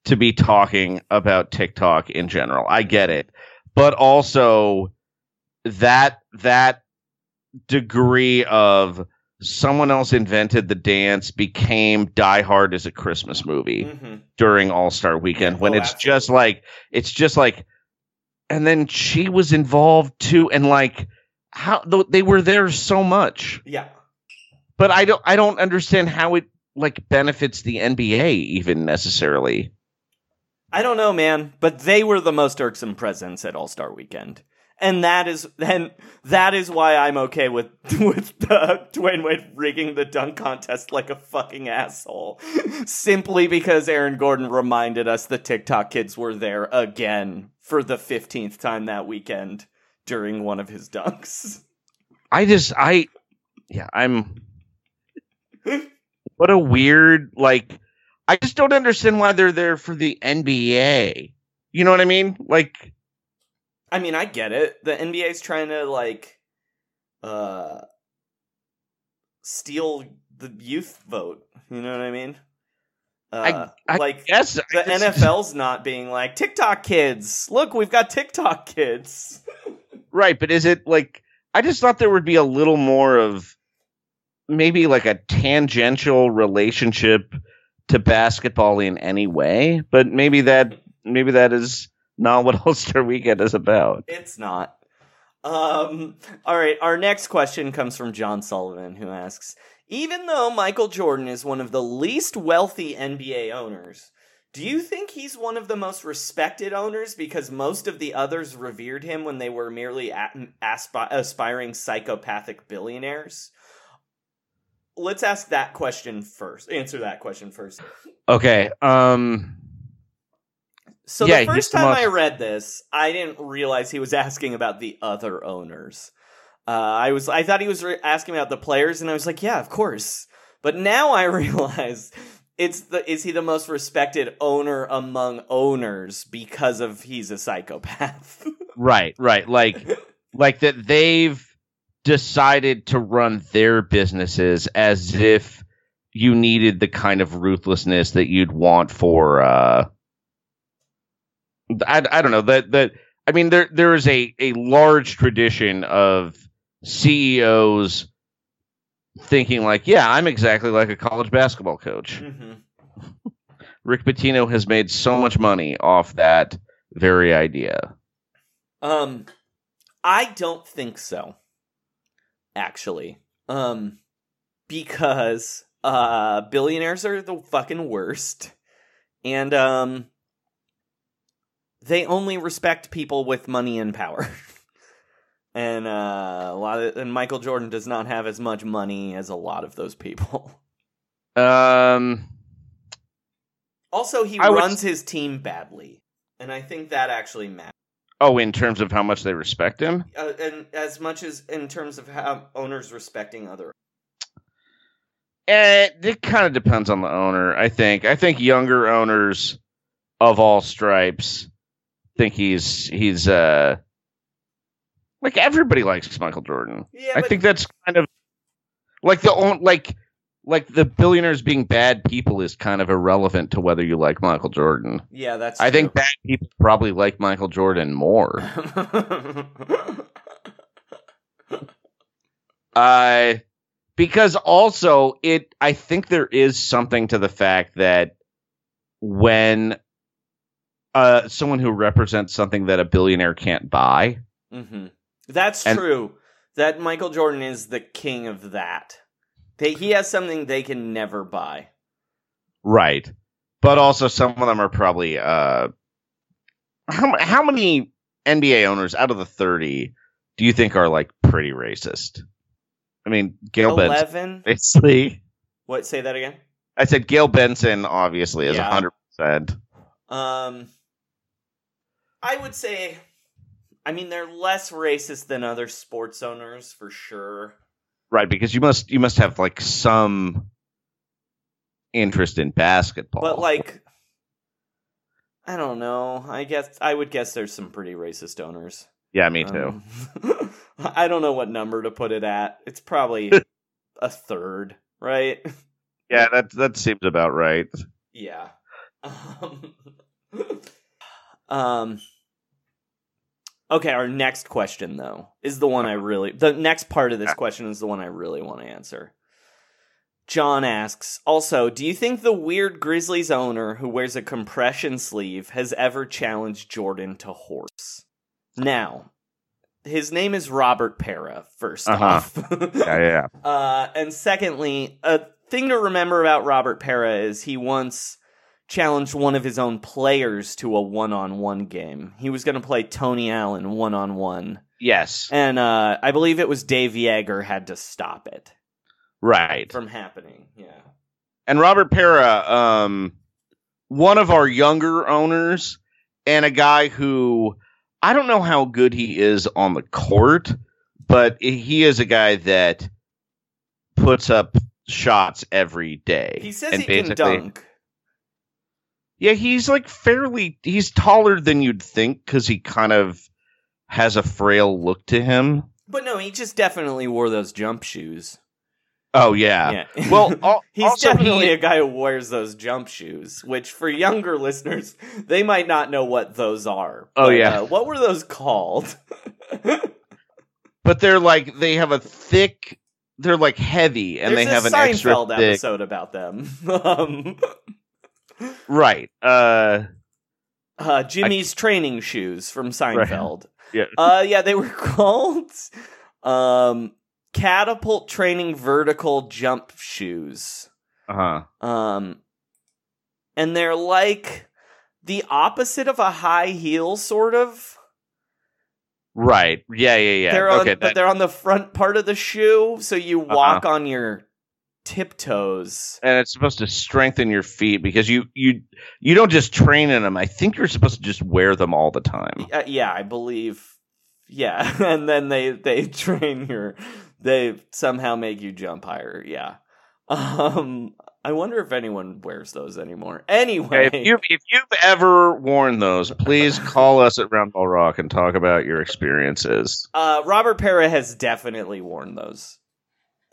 [SPEAKER 2] to be talking about TikTok in general. I get it. But also that that degree of someone else invented the dance became Die Hard as a Christmas movie
[SPEAKER 3] Mhm.
[SPEAKER 2] during All Star Weekend when
[SPEAKER 3] oh,
[SPEAKER 2] it's just like it's just like and then she was involved too and like how th- they were there so much
[SPEAKER 3] Yeah.
[SPEAKER 2] but I don't I don't understand how it like benefits the NBA even necessarily
[SPEAKER 3] I don't know, man, but they were the most irksome presence at All Star Weekend, and that is and that is why I'm okay with with uh, Dwyane Wade rigging the dunk contest like a fucking asshole, simply because Aaron Gordon reminded us the TikTok kids were there again for the fifteenth time that weekend during one of his dunks.
[SPEAKER 2] I just I yeah I'm what a weird like I just don't understand why they're there for the NBA you know what I mean like
[SPEAKER 3] I mean, I get it. The NBA's trying to like uh steal the youth vote. You know what I mean? Uh,
[SPEAKER 2] I
[SPEAKER 3] like
[SPEAKER 2] guess
[SPEAKER 3] the
[SPEAKER 2] I
[SPEAKER 3] NFL's not being like TikTok kids. Look, we've got TikTok kids.
[SPEAKER 2] Right, but is it like I just thought there would be a little more of maybe like a tangential relationship to basketball in any way, but maybe that maybe that is not what All Star Weekend is about.
[SPEAKER 3] It's not. Um, all right, our next question comes from John Sullivan, who asks Even though Michael Jordan is one of the least wealthy NBA owners, do you think he's one of the most respected owners because most of the others revered him when they were merely a- aspi- aspiring psychopathic billionaires? Let's ask that question first. Answer that question first.
[SPEAKER 2] Okay, um
[SPEAKER 3] So
[SPEAKER 2] Yeah,
[SPEAKER 3] the first time I read this, I didn't realize he was asking about the other owners. Uh, I was I thought he was re- asking about the players, and I was like, yeah, of course. But now I realize it's the is he the most respected owner among owners because of he's a psychopath.
[SPEAKER 2] right, right, like like that they've decided to run their businesses as if you needed the kind of ruthlessness that you'd want for uh I, I don't know that that I mean there there is a a large tradition of CEOs thinking like yeah I'm exactly like a college basketball coach.
[SPEAKER 3] Mhm.
[SPEAKER 2] Rick Pitino has made so much money off that very idea.
[SPEAKER 3] Um, I don't think so. Actually, um, because uh, billionaires are the fucking worst, and um, they only respect people with money and power. and uh, a lot of and Michael Jordan does not have as much money as a lot of those people.
[SPEAKER 2] Um
[SPEAKER 3] Also, he
[SPEAKER 2] I would-
[SPEAKER 3] runs his team badly, and I think that actually matters.
[SPEAKER 2] Oh, in terms of how much they respect him?
[SPEAKER 3] Uh, and as much as in terms of how owners respecting other.
[SPEAKER 2] Eh, it kind of depends on the owner, I think. I think younger owners of all stripes think he's he's uh like everybody likes Michael Jordan.
[SPEAKER 3] Yeah,
[SPEAKER 2] I think that's kind of like the own like like the billionaires being bad people is kind of irrelevant to whether you like Michael Jordan.
[SPEAKER 3] Yeah, that's.
[SPEAKER 2] I think bad people probably like Michael Jordan more. Uh because also it I think there is something to the fact that when uh someone who represents something that a billionaire can't buy,
[SPEAKER 3] hmm That's
[SPEAKER 2] And-
[SPEAKER 3] true. That Michael Jordan is the king of that. They, he has something they can never buy.
[SPEAKER 2] right. But also some of them are probably uh how how many NBA owners out of the 30 do you think are like pretty racist? I mean, Gayle Benson
[SPEAKER 3] Eleven.
[SPEAKER 2] basically.
[SPEAKER 3] What? Say that again.
[SPEAKER 2] I said Gayle Benson obviously is a
[SPEAKER 3] Yeah.
[SPEAKER 2] 100%.
[SPEAKER 3] Um, I would say, I mean, they're less racist than other sports owners for sure.
[SPEAKER 2] Right, because you must you must have like some interest in basketball.
[SPEAKER 3] But like, I don't know. I guess I would guess there's some pretty racist owners.
[SPEAKER 2] yeah, me too.
[SPEAKER 3] Um, I don't know what number to put it at. It's probably a third, right?
[SPEAKER 2] yeah, that that seems about right.
[SPEAKER 3] Yeah. Um, um Okay, our next question though is the one I really the next part of this question is the one I really want to answer. John asks, also, do you think the weird Grizzlies owner who wears a compression sleeve has ever challenged Jordan to horse? Now, his name is Robert Pera, 1st
[SPEAKER 2] Uh-huh.
[SPEAKER 3] off.
[SPEAKER 2] Yeah, yeah.
[SPEAKER 3] Uh, and secondly, a thing to remember about Robert Pera is he once challenged one of his own players to a one-on-one game. He was going to play Tony Allen one-on-one,
[SPEAKER 2] Yes.
[SPEAKER 3] and uh, I believe it was Dave Joerger had to stop it
[SPEAKER 2] Right.
[SPEAKER 3] from happening. Yeah.
[SPEAKER 2] And Robert Pera, um, one of our younger owners, and a guy who I don't know how good he is on the court, but he is a guy that puts up shots every day.
[SPEAKER 3] He says
[SPEAKER 2] And
[SPEAKER 3] he can dunk.
[SPEAKER 2] Yeah, he's like fairly. He's taller than you'd think because he kind of has a frail look to him.
[SPEAKER 3] But no, he just definitely wore those jump shoes.
[SPEAKER 2] Oh yeah.
[SPEAKER 3] Yeah.
[SPEAKER 2] Well, al-
[SPEAKER 3] He's definitely
[SPEAKER 2] he-
[SPEAKER 3] a guy who wears those jump shoes, which for younger listeners, they might not know what those are.
[SPEAKER 2] Oh, yeah.
[SPEAKER 3] uh, what were those called?
[SPEAKER 2] but they're like they have a thick. They're like heavy, and
[SPEAKER 3] There's
[SPEAKER 2] they have
[SPEAKER 3] a
[SPEAKER 2] an extra
[SPEAKER 3] Seinfeld
[SPEAKER 2] thick.
[SPEAKER 3] episode about them. um,
[SPEAKER 2] Right. Uh.
[SPEAKER 3] uh, Jimmy's training shoes from Seinfeld.
[SPEAKER 2] Yeah.
[SPEAKER 3] Uh, yeah, they were called um, catapult training vertical jump shoes.
[SPEAKER 2] Uh huh.
[SPEAKER 3] Um, and they're like the opposite of a high heel, sort of.
[SPEAKER 2] Right. Yeah. Yeah. Yeah.
[SPEAKER 3] They're on,
[SPEAKER 2] okay.
[SPEAKER 3] but
[SPEAKER 2] that-
[SPEAKER 3] they're on the front part of the shoe, so you
[SPEAKER 2] Uh-huh.
[SPEAKER 3] walk on your tiptoes.
[SPEAKER 2] and it's supposed to strengthen your feet because you you you don't just train in them. I think you're supposed to just wear them all the time.
[SPEAKER 3] Uh, yeah, I believe. Yeah, and then they they train your they somehow make you jump higher. Yeah. Um I wonder if anyone wears those anymore. Anyway,
[SPEAKER 2] if you've, if you've ever worn those, please call us at roundball Rock and talk about your experiences.
[SPEAKER 3] uh Robert Pera has definitely worn those.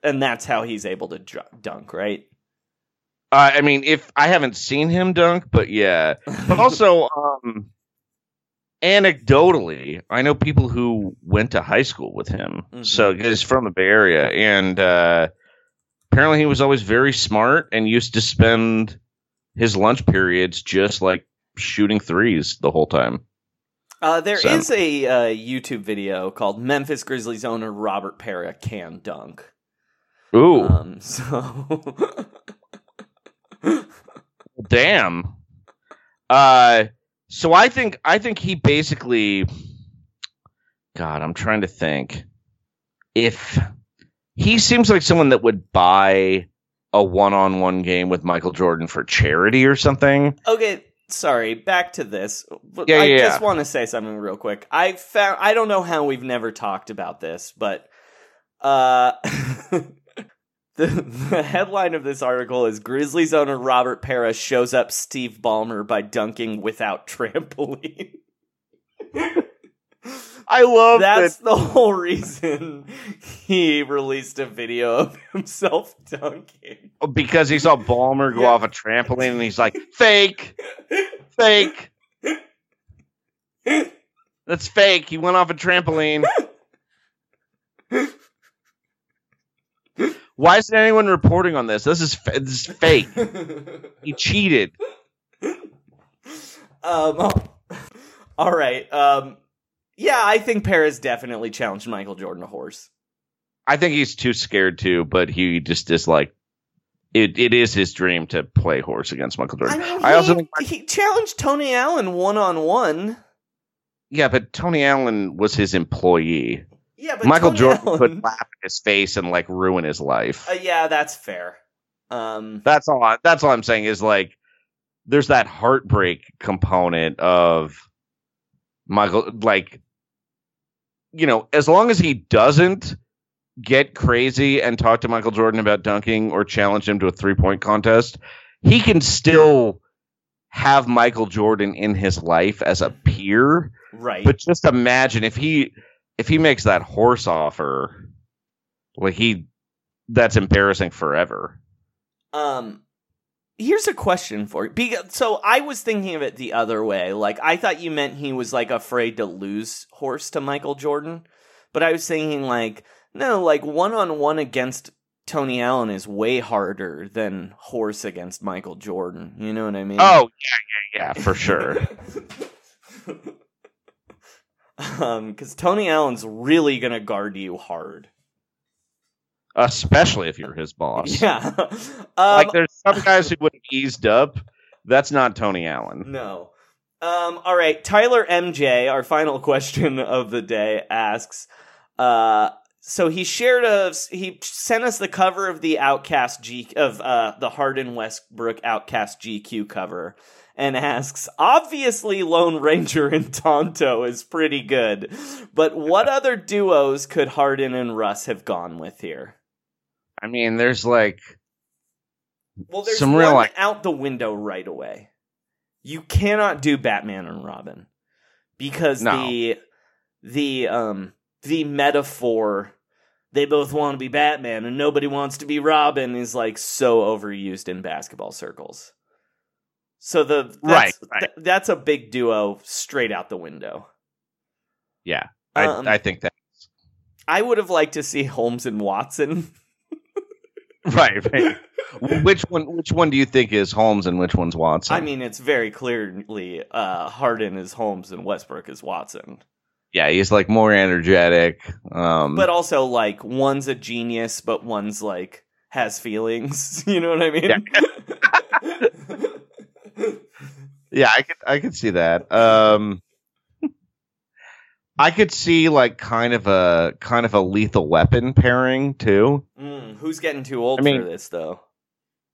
[SPEAKER 3] And that's how he's able to dunk, right?
[SPEAKER 2] Uh, I mean, if I haven't seen him dunk, but yeah, but also um, anecdotally, I know people who went to high school with him.
[SPEAKER 3] Mhm.
[SPEAKER 2] So he's from the Bay Area, and uh, apparently he was always very smart and used to spend his lunch periods just like shooting threes the whole time.
[SPEAKER 3] Uh, there
[SPEAKER 2] So-
[SPEAKER 3] is a uh, YouTube video called Memphis Grizzlies owner Robert Pera can dunk.
[SPEAKER 2] Ooh,
[SPEAKER 3] Um, so
[SPEAKER 2] damn. Uh, so I think I think he basically. God, I'm trying to think. If he seems like someone that would buy a one-on-one game with Michael Jordan for charity or something.
[SPEAKER 3] Okay, sorry. Back to this.
[SPEAKER 2] Yeah,
[SPEAKER 3] I
[SPEAKER 2] yeah,
[SPEAKER 3] just
[SPEAKER 2] yeah.
[SPEAKER 3] want to say something real quick. I found I don't know how we've never talked about this, but uh the, the headline of this article is Grizzlies owner Robert Pera shows up Steve Ballmer by dunking without trampoline.
[SPEAKER 2] I love
[SPEAKER 3] That's
[SPEAKER 2] that.
[SPEAKER 3] the whole reason he released a video of himself dunking.
[SPEAKER 2] Oh, because he saw Ballmer go
[SPEAKER 3] Yeah.
[SPEAKER 2] off a trampoline and he's like, fake, fake. That's fake. He went off a trampoline. Why isn't anyone reporting on this? This is fa- this is fake. He cheated.
[SPEAKER 3] Um, all right. Um, yeah, I think Perez definitely challenged Michael Jordan to horse.
[SPEAKER 2] I think he's too scared to, but he just is like, it. It is his dream to play horse against Michael
[SPEAKER 3] I
[SPEAKER 2] Jordan.
[SPEAKER 3] mean,
[SPEAKER 2] I, also think,
[SPEAKER 3] he challenged Tony Allen one on one.
[SPEAKER 2] yeah, but Tony Allen was his employee.
[SPEAKER 3] Yeah, but
[SPEAKER 2] Michael Jordan could laugh in his face and like ruin his life.
[SPEAKER 3] Uh, yeah, that's fair. Um,
[SPEAKER 2] That's all. I, that's all I'm saying is like, there's that heartbreak component of Michael. Like, you know, as long as he doesn't get crazy and talk to Michael Jordan about dunking or challenge him to a three point contest, he can still have Michael Jordan in his life as a peer.
[SPEAKER 3] right.
[SPEAKER 2] But just imagine if he if he makes that horse offer, like he that's embarrassing forever.
[SPEAKER 3] Um, here's a question for you. Because, so I was thinking of it the other way. Like I thought you meant he was like afraid to lose horse to Michael Jordan, but I was thinking like no, like one on one against Tony Allen is way harder than horse against Michael Jordan. You know what I mean?
[SPEAKER 2] Oh yeah, yeah, yeah, for sure.
[SPEAKER 3] um, because Tony Allen's really gonna guard you hard.
[SPEAKER 2] Especially if you're his boss.
[SPEAKER 3] Yeah. um,
[SPEAKER 2] like there's some guys who would have eased up. That's not Tony Allen.
[SPEAKER 3] No. Um, all right, Tyler MJ, our final question of the day asks uh so he shared a he sent us the cover of the Outcast G of uh the Harden Westbrook Outcast GQ cover and asks obviously Lone Ranger and Tonto is pretty good but what other duos could Harden and Russ have gone with here?
[SPEAKER 2] I mean, there's like
[SPEAKER 3] Well, there's
[SPEAKER 2] Some real, like-
[SPEAKER 3] out the window right away. You cannot do Batman and Robin because
[SPEAKER 2] No.
[SPEAKER 3] the the um the metaphor they both want to be Batman and nobody wants to be Robin is like so overused in basketball circles. So the that's,
[SPEAKER 2] Right, right.
[SPEAKER 3] th- that's a big duo straight out the window.
[SPEAKER 2] yeah. I
[SPEAKER 3] Um,
[SPEAKER 2] I think that
[SPEAKER 3] I would have liked to see Holmes and Watson.
[SPEAKER 2] right, right. which one which one do you think is Holmes and which one's Watson?
[SPEAKER 3] I mean, it's very clearly uh, Harden is Holmes and Westbrook is Watson.
[SPEAKER 2] yeah, he's like more energetic. Um
[SPEAKER 3] but also like one's a genius, but one's like has feelings. You know what I mean?
[SPEAKER 2] Yeah, I could I could see that. Um I could see like kind of a kind of a lethal weapon pairing too.
[SPEAKER 3] Mm, who's getting too old
[SPEAKER 2] I mean-
[SPEAKER 3] for this though?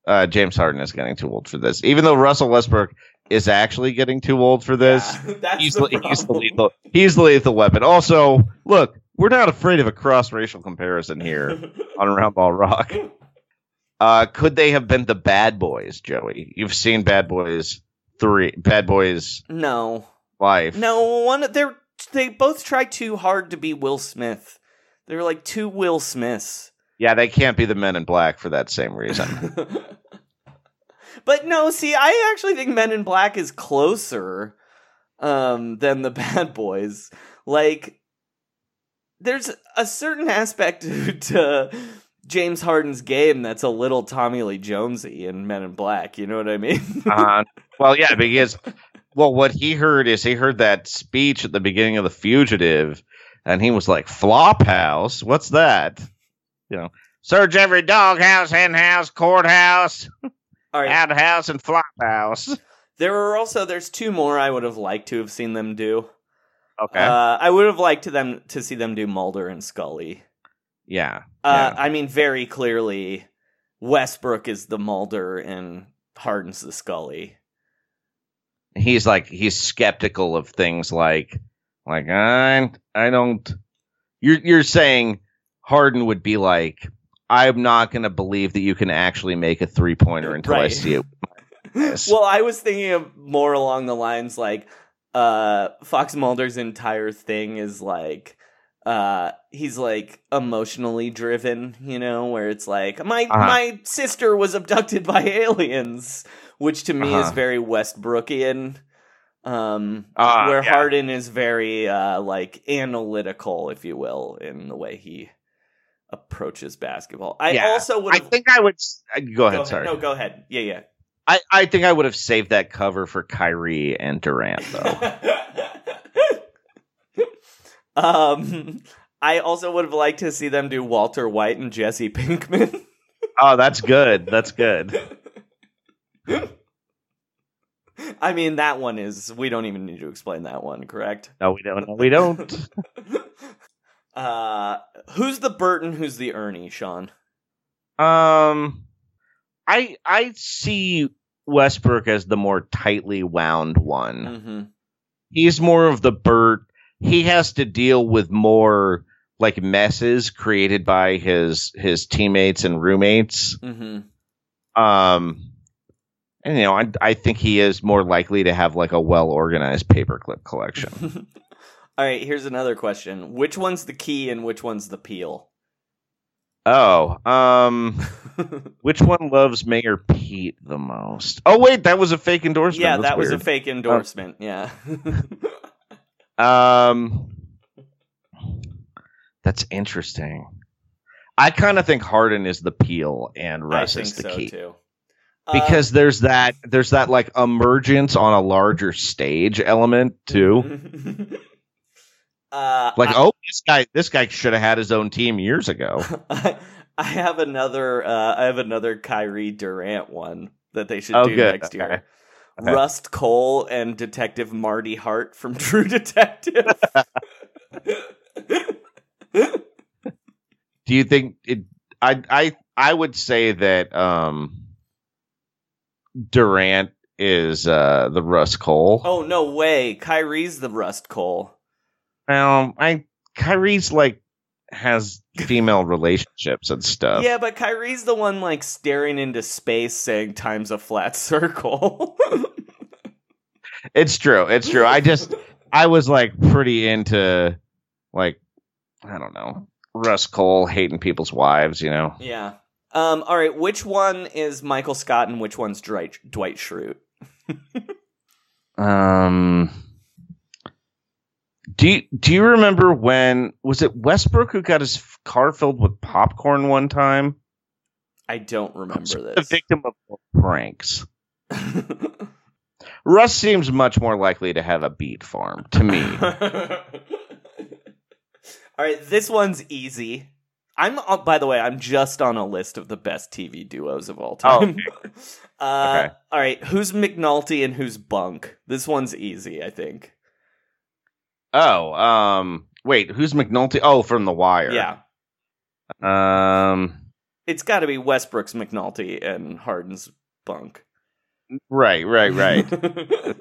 [SPEAKER 2] Uh James Harden is getting too old for this. Even though Russell Westbrook is actually getting too old for this.
[SPEAKER 3] Yeah, that's
[SPEAKER 2] He's
[SPEAKER 3] the
[SPEAKER 2] the, he's the lethal he's the lethal weapon. Also, look, we're not afraid of a cross racial comparison here on Round Ball Rock. Uh could they have been the bad boys, Joey? You've seen Bad Boys three Bad Boys
[SPEAKER 3] No,
[SPEAKER 2] Life.
[SPEAKER 3] no one. They're they both try too hard to be Will Smith. They're like two Will Smiths.
[SPEAKER 2] Yeah, they can't be the men in black for that same reason.
[SPEAKER 3] but no, see, I actually think Men in Black is closer um, than the Bad Boys. Like, there's a certain aspect to, to James Harden's game that's a little Tommy Lee Jonesy in Men in Black. You know what I mean?
[SPEAKER 2] uh, well, yeah, because well, what he heard is he heard that speech at the beginning of The Fugitive, and he was like, "Flophouse, what's that?" You know, search every doghouse, henhouse, courthouse,
[SPEAKER 3] All right.
[SPEAKER 2] outhouse, and flophouse.
[SPEAKER 3] There are also there's two more I would have liked to have seen them do.
[SPEAKER 2] Okay,
[SPEAKER 3] Uh, I would have liked to them to see them do Mulder and Scully.
[SPEAKER 2] Yeah,
[SPEAKER 3] Uh,
[SPEAKER 2] yeah.
[SPEAKER 3] I mean, very clearly, Westbrook is the Mulder and Harden's the Scully.
[SPEAKER 2] He's like he's skeptical of things like like I I don't. You're you're saying Harden would be like I'm not going to believe that you can actually make a three pointer until I see it.
[SPEAKER 3] Well, I was thinking of more along the lines like uh Fox Mulder's entire thing is like uh he's like emotionally driven, you know, where it's like my
[SPEAKER 2] Uh-huh.
[SPEAKER 3] my sister was abducted by aliens, which to me is
[SPEAKER 2] Uh-huh.
[SPEAKER 3] very Westbrookian. Um
[SPEAKER 2] Ah,
[SPEAKER 3] where
[SPEAKER 2] yeah.
[SPEAKER 3] Harden is very uh like analytical, if you will, in the way he approaches basketball. I
[SPEAKER 2] Yeah.
[SPEAKER 3] also would
[SPEAKER 2] I think I would uh, go ahead.
[SPEAKER 3] go
[SPEAKER 2] sorry.
[SPEAKER 3] No, go ahead. Yeah, yeah.
[SPEAKER 2] I, I think I would have saved that cover for Kyrie and Durant though.
[SPEAKER 3] um, I also would have liked to see them do Walter White and Jesse Pinkman.
[SPEAKER 2] oh, that's good. That's good.
[SPEAKER 3] I mean, that one is. We don't even need to explain that one, correct?
[SPEAKER 2] No, we don't. No, we don't.
[SPEAKER 3] Uh, who's the Burton? Who's the Ernie? Sean.
[SPEAKER 2] Um, I I see Westbrook as the more tightly wound one.
[SPEAKER 3] Mm-hmm.
[SPEAKER 2] He's more of the Bert. He has to deal with more like messes created by his his teammates and roommates.
[SPEAKER 3] Mm-hmm.
[SPEAKER 2] Um, and you know, I I think he is more likely to have like a well organized paperclip collection.
[SPEAKER 3] All right. Here's another question: Which one's the key and which one's the Peele?
[SPEAKER 2] oh, um, which one loves Mayor Pete the most? Oh wait, that was a fake endorsement.
[SPEAKER 3] yeah,
[SPEAKER 2] That's
[SPEAKER 3] that was a fake endorsement. Yeah.
[SPEAKER 2] Um, that's interesting. I kind of think Harden is the Peele and Russ is the
[SPEAKER 3] so
[SPEAKER 2] key
[SPEAKER 3] too. Uh,
[SPEAKER 2] because there's that there's that like emergence on a larger stage element too.
[SPEAKER 3] uh,
[SPEAKER 2] Like,
[SPEAKER 3] I-
[SPEAKER 2] oh, this guy this guy should have had his own team years ago.
[SPEAKER 3] I, I have another. Uh, I have another Kyrie Durant one that they should
[SPEAKER 2] Oh,
[SPEAKER 3] do
[SPEAKER 2] good.
[SPEAKER 3] next year.
[SPEAKER 2] Okay.
[SPEAKER 3] Rust Cohle and Detective Marty Hart from True Detective.
[SPEAKER 2] Do you think it? I I I would say that um Durant is uh the Rust Cohle.
[SPEAKER 3] oh no way! Kyrie's the Rust Cohle.
[SPEAKER 2] Um, I Kyrie's like has female relationships and stuff.
[SPEAKER 3] Yeah, but Kyrie's the one like staring into space, saying "Time's a flat circle."
[SPEAKER 2] It's true. It's true. I just I was like pretty into like I don't know Rust Cohle hating people's wives. You know.
[SPEAKER 3] yeah. Um. All right. Which one is Michael Scott and which one's Dwight Dwight Schrute?
[SPEAKER 2] Um. Do you, do you remember when was it Westbrook who got his car filled with popcorn one time?
[SPEAKER 3] I don't remember this.
[SPEAKER 2] The victim of pranks. Russ seems much more likely to have a beet farm to me.
[SPEAKER 3] All right, this one's easy. I'm uh, by the way, I'm just on a list of the best TV duos of all time. uh,
[SPEAKER 2] Okay.
[SPEAKER 3] All right, who's McNulty and who's Bunk? This one's easy, I think.
[SPEAKER 2] Oh, um, wait, who's McNulty? Oh, from The Wire.
[SPEAKER 3] Yeah,
[SPEAKER 2] Um,
[SPEAKER 3] it's got to be Westbrook's McNulty and Harden's Bunk.
[SPEAKER 2] right, right, right.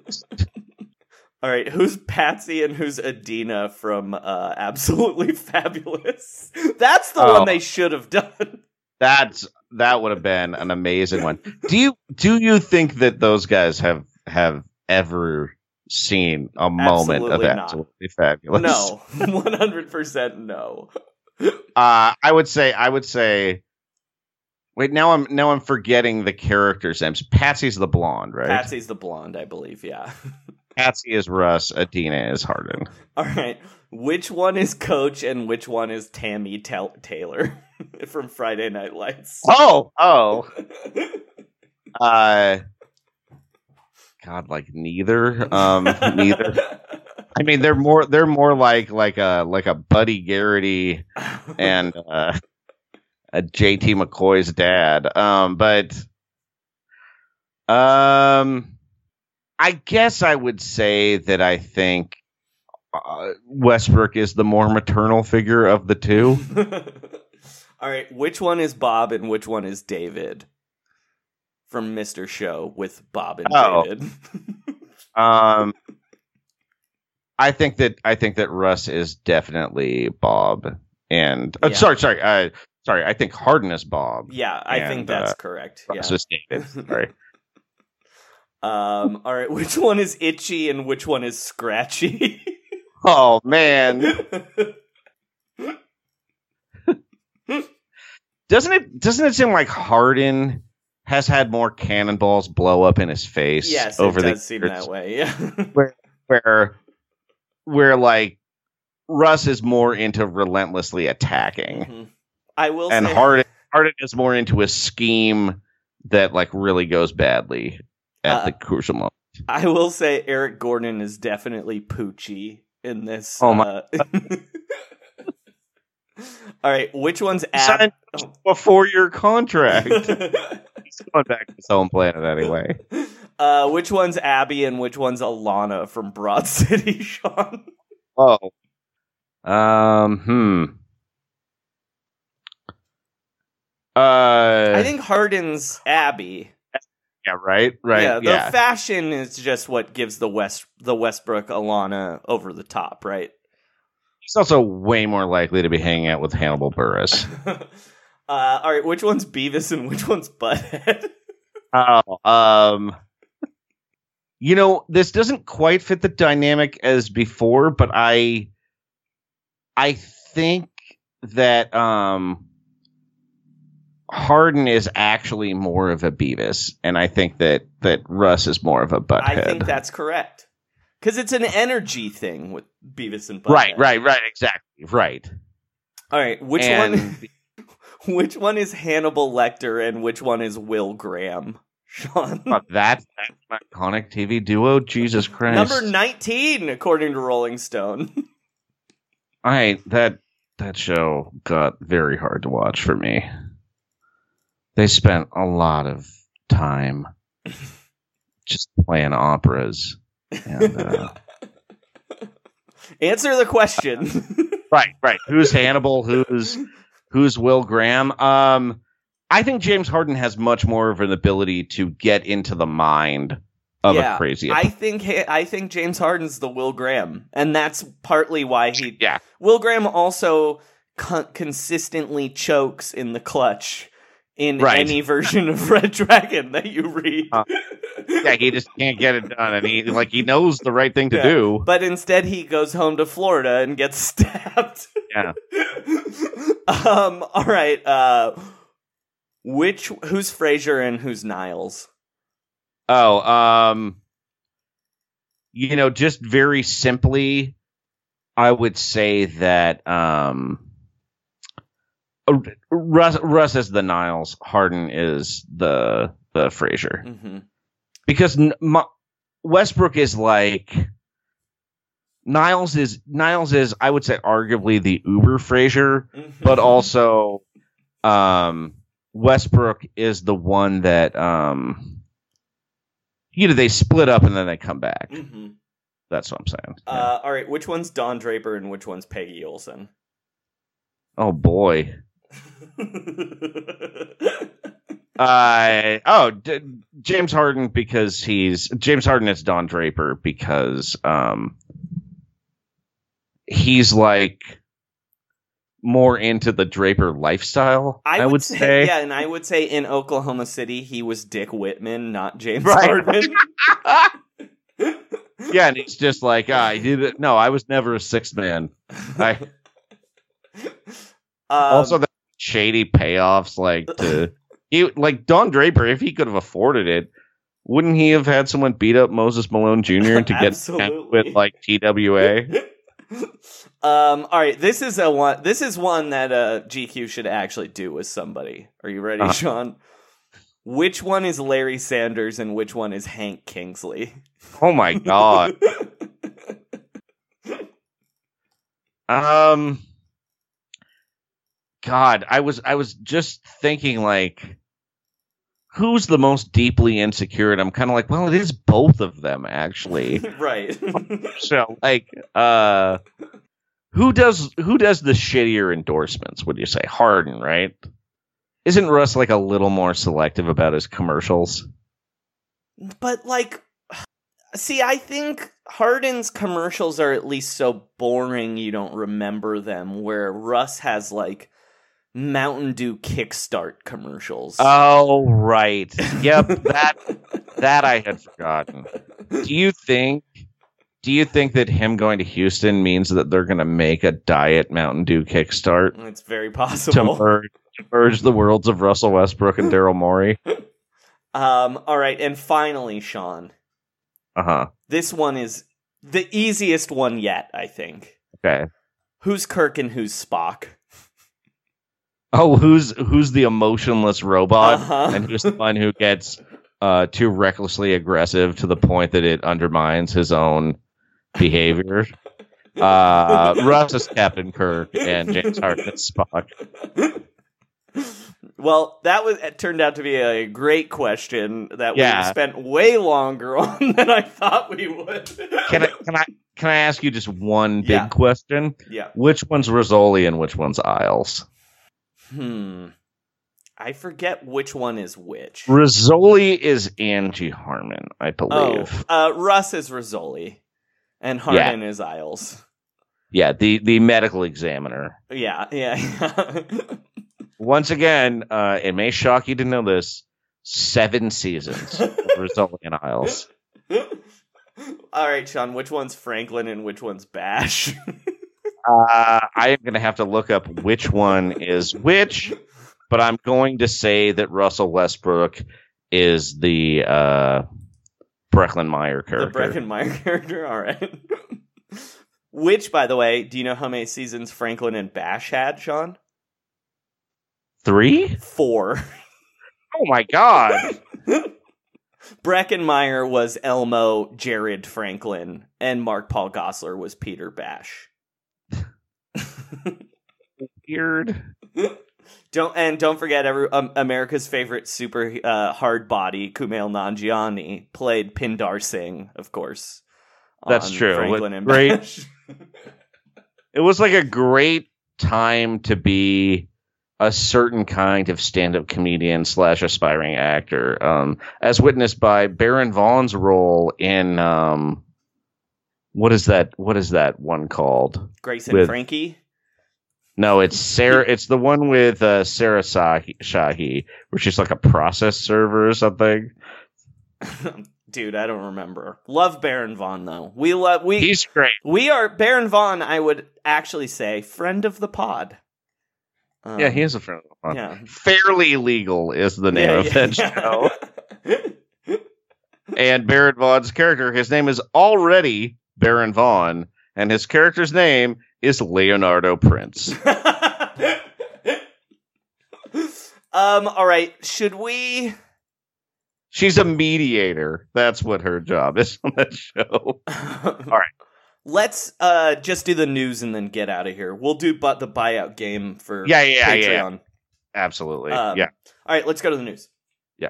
[SPEAKER 3] All right, who's Patsy and who's Edina from uh, Absolutely Fabulous? That's the
[SPEAKER 2] Oh.
[SPEAKER 3] one they should have done.
[SPEAKER 2] That's that would have been an amazing one. Do you do you think that those guys have have ever seen a moment of
[SPEAKER 3] Absolutely not.
[SPEAKER 2] absolutely fabulous?
[SPEAKER 3] No, one hundred percent no.
[SPEAKER 2] Uh, I would say I would say. Wait, now I'm now I'm forgetting the characters' names. Patsy's the blonde, right?
[SPEAKER 3] Patsy's the blonde, I believe. Yeah.
[SPEAKER 2] Patsy is Russ. Edina is Harden.
[SPEAKER 3] All right. Which one is Coach and which one is Tami Tel- Taylor from Friday Night Lights?
[SPEAKER 2] Oh, oh. Uh, God, like neither. Um, neither. I mean, they're more they're more like like a like a Buddy Garrity and uh, a J.D. McCoy's dad. Um, but um, I guess I would say that I think uh, Westbrook is the more maternal figure of the two.
[SPEAKER 3] All right, which one is Bob and which one is David? From Mr. Show with Bob and
[SPEAKER 2] Oh.
[SPEAKER 3] David.
[SPEAKER 2] Um, I think that I think that Russ is definitely Bob, and uh,
[SPEAKER 3] Yeah.
[SPEAKER 2] sorry, sorry, uh, sorry. I think Harden is Bob.
[SPEAKER 3] yeah, I think that's
[SPEAKER 2] uh,
[SPEAKER 3] correct.
[SPEAKER 2] Russ
[SPEAKER 3] Yeah.
[SPEAKER 2] is David. Sorry.
[SPEAKER 3] Um, all right, which one is itchy and which one is scratchy?
[SPEAKER 2] oh man, doesn't it doesn't it seem like Harden has had more cannonballs blow up in his face?
[SPEAKER 3] yes,
[SPEAKER 2] over
[SPEAKER 3] it
[SPEAKER 2] the
[SPEAKER 3] does seem
[SPEAKER 2] years,
[SPEAKER 3] that way. Yeah.
[SPEAKER 2] where where like Russ is more into relentlessly attacking.
[SPEAKER 3] Mhm. I will
[SPEAKER 2] and
[SPEAKER 3] say
[SPEAKER 2] Harden Harden is more into a scheme that like really goes badly at
[SPEAKER 3] Uh,
[SPEAKER 2] the crucial moment.
[SPEAKER 3] I will say Eric Gordon is definitely Poochie in this.
[SPEAKER 2] Oh my-
[SPEAKER 3] uh, All right, which one's Ab?
[SPEAKER 2] Before your contract. Going back to his home planet anyway.
[SPEAKER 3] uh, which one's Abbi and which one's Ilana from Broad City, Sean?
[SPEAKER 2] Oh. Um. Hmm. Uh.
[SPEAKER 3] I think Harden's Abbi.
[SPEAKER 2] Yeah. Right. Right.
[SPEAKER 3] yeah,
[SPEAKER 2] Yeah.
[SPEAKER 3] the fashion is just what gives the West the Westbrook Ilana over the top, right?
[SPEAKER 2] He's also way more likely to be hanging out with Hannibal Buress.
[SPEAKER 3] Uh, all right, which one's Beavis and which one's Butthead?
[SPEAKER 2] Oh, um, you know, this doesn't quite fit the dynamic as before, but I, I think that um, Harden is actually more of a Beavis, and I think that that Russ is more of a Butthead.
[SPEAKER 3] I think that's correct. Because it's an energy thing with Beavis and Butthead.
[SPEAKER 2] right, right, right, exactly, right.
[SPEAKER 3] All right, which
[SPEAKER 2] And-
[SPEAKER 3] one? Which one is Hannibal Lecter and which one is Will Graham? Sean,
[SPEAKER 2] But that that's an iconic TV duo. Jesus Christ!
[SPEAKER 3] number nineteen according to Rolling Stone.
[SPEAKER 2] I that that show got very hard to watch for me. They spent a lot of time just playing operas. And, uh,
[SPEAKER 3] Answer the question.
[SPEAKER 2] right, right. Who's Hannibal? Who's who's Will Graham? Um, I think James Harden has much more of an ability to get into the mind of
[SPEAKER 3] yeah,
[SPEAKER 2] a crazy.
[SPEAKER 3] I think I think James Harden's the Will Graham, and that's partly why he.
[SPEAKER 2] yeah,
[SPEAKER 3] Will Graham also con- consistently chokes in the clutch in
[SPEAKER 2] Right.
[SPEAKER 3] any version of Red Dragon that you read.
[SPEAKER 2] Uh, yeah. He just can't get it done, and he like he knows the right thing to
[SPEAKER 3] Yeah.
[SPEAKER 2] do.
[SPEAKER 3] But instead, he goes home to Florida and gets stabbed.
[SPEAKER 2] Yeah.
[SPEAKER 3] um. All right. Uh. Which who's Frasier and who's Niles?
[SPEAKER 2] Oh, um, you know, just very simply, I would say that um, Russ, Russ is the Niles, Harden is the the Frasier,
[SPEAKER 3] Mm-hmm.
[SPEAKER 2] because N- Ma- Westbrook is like Niles is Niles is I would say arguably the Uber Frasier,
[SPEAKER 3] Mm-hmm.
[SPEAKER 2] but also um Westbrook is the one that um you know they split up and then they come back.
[SPEAKER 3] hmm
[SPEAKER 2] That's what I'm saying. Yeah.
[SPEAKER 3] Uh. All right. Which one's Don Draper and which one's Peggy Olson?
[SPEAKER 2] oh boy. Uh oh, D- James Harden because he's James Harden is Don Draper because um he's like more into the Draper lifestyle. I, would, say.
[SPEAKER 3] yeah, and I would say in Oklahoma City he was Dick Whitman, not James
[SPEAKER 2] Right.
[SPEAKER 3] Harden.
[SPEAKER 2] yeah, and he's just like, ah, I did it. No, I was never a sixth man. I
[SPEAKER 3] Um,
[SPEAKER 2] also shady payoffs, like to he like Don Draper, if he could have afforded it, wouldn't he have had someone beat up Moses Malone Jr. to get with like TWA?
[SPEAKER 3] um. All right. This is a one. This is one that uh GQ should actually do with somebody. Are you ready,
[SPEAKER 2] Uh-huh.
[SPEAKER 3] Sean? Which one is Larry Sanders and which one is Hank Kingsley?
[SPEAKER 2] Oh my god. Um God, I was I was just thinking like who's the most deeply insecure and I'm kind of like, well, it is both of them actually.
[SPEAKER 3] right.
[SPEAKER 2] so like uh who does who does the shittier endorsements? Would you say Harden, right? Isn't Russ like a little more selective about his commercials?
[SPEAKER 3] But like, see, I think Harden's commercials are at least so boring you don't remember them. Where Russ has like Mountain Dew Kickstart commercials.
[SPEAKER 2] Oh right, yep that that I had forgotten. Do you think? Do you think that him going to Houston means that they're going to make a diet Mountain Dew Kickstart
[SPEAKER 3] it's very possible.
[SPEAKER 2] to merge, to merge the worlds of Russell Westbrook and Daryl Morey?
[SPEAKER 3] Um, all right, and finally, Sean,
[SPEAKER 2] Uh huh.
[SPEAKER 3] this one is the easiest one yet. I think.
[SPEAKER 2] Okay.
[SPEAKER 3] Who's Kirk and who's Spock?
[SPEAKER 2] Oh, who's who's the emotionless robot,
[SPEAKER 3] Uh-huh.
[SPEAKER 2] and who's the one who gets uh, too recklessly aggressive to the point that it undermines his own behavior? Uh, Russ is Captain Kirk, and James Harden is Spock.
[SPEAKER 3] Well, that was it turned out to be a great question that
[SPEAKER 2] Yeah.
[SPEAKER 3] we spent way longer on than I thought we would.
[SPEAKER 2] Can I can I can I ask you just one big
[SPEAKER 3] Yeah.
[SPEAKER 2] question?
[SPEAKER 3] Yeah.
[SPEAKER 2] Which one's Rizzoli and which one's Isles?
[SPEAKER 3] Hmm. I forget which one is which.
[SPEAKER 2] Rizzoli is Angie Harmon, I
[SPEAKER 3] Oh,
[SPEAKER 2] believe.
[SPEAKER 3] uh, Russ is Rizzoli, and Harden is Isles.
[SPEAKER 2] Yeah, the the medical examiner.
[SPEAKER 3] Yeah, yeah. yeah.
[SPEAKER 2] Once again, uh, it may shock you to know this: seven seasons of Rizzoli and Isles.
[SPEAKER 3] All right, Sean. Which one's Franklin and which one's Bash?
[SPEAKER 2] Uh, I am going to have to look up which one is which, but I'm going to say that Russell Westbrook is the uh, Breckin Meyer
[SPEAKER 3] the
[SPEAKER 2] character.
[SPEAKER 3] Breckin Meyer character. All right. Which, by the way, do you know how many seasons Franklin and Bash had, Sean?
[SPEAKER 2] Three?
[SPEAKER 3] Four.
[SPEAKER 2] Oh my god!
[SPEAKER 3] Breckin Meyer was Elmo, Jared Franklin, and Mark Paul Gosselaar was Peter Bash.
[SPEAKER 2] Weird.
[SPEAKER 3] Don't and don't forget every um, America's favorite super uh, hard body Kumail Nanjiani played Pindar Singh, of course.
[SPEAKER 2] That's true.
[SPEAKER 3] Franklin
[SPEAKER 2] With
[SPEAKER 3] and
[SPEAKER 2] great- It was like a great time to be a certain kind of stand-up comedian slash aspiring actor, um, as witnessed by Baron Vaughn's role in um, what is that? What is that one called?
[SPEAKER 3] Grace and
[SPEAKER 2] With-
[SPEAKER 3] Frankie.
[SPEAKER 2] No, it's Sarah. It's the one with uh, Sarah Shahi, Shahi, where she's like a process server or something.
[SPEAKER 3] Dude, I don't remember. Love Baron Vaughn though. We love we
[SPEAKER 2] He's great.
[SPEAKER 3] we are Baron Vaughn. I would actually say friend of the pod. Um,
[SPEAKER 2] yeah, he is a friend. of mine.
[SPEAKER 3] Yeah.
[SPEAKER 2] Fairly legal is the name
[SPEAKER 3] Yeah,
[SPEAKER 2] of
[SPEAKER 3] yeah,
[SPEAKER 2] that
[SPEAKER 3] yeah.
[SPEAKER 2] show. and Baron Vaughn's character, his name is already Baron Vaughn, and his character's name is Leonardo Prince.
[SPEAKER 3] um. All right. Should we?
[SPEAKER 2] She's a mediator. That's what her job is on that show.
[SPEAKER 3] All
[SPEAKER 2] right.
[SPEAKER 3] Let's uh just do the news and then get out of here. We'll do but the buyout game for
[SPEAKER 2] Yeah, yeah, yeah, yeah. Absolutely.
[SPEAKER 3] Um,
[SPEAKER 2] yeah.
[SPEAKER 3] All right. Let's go to the news.
[SPEAKER 2] Yeah.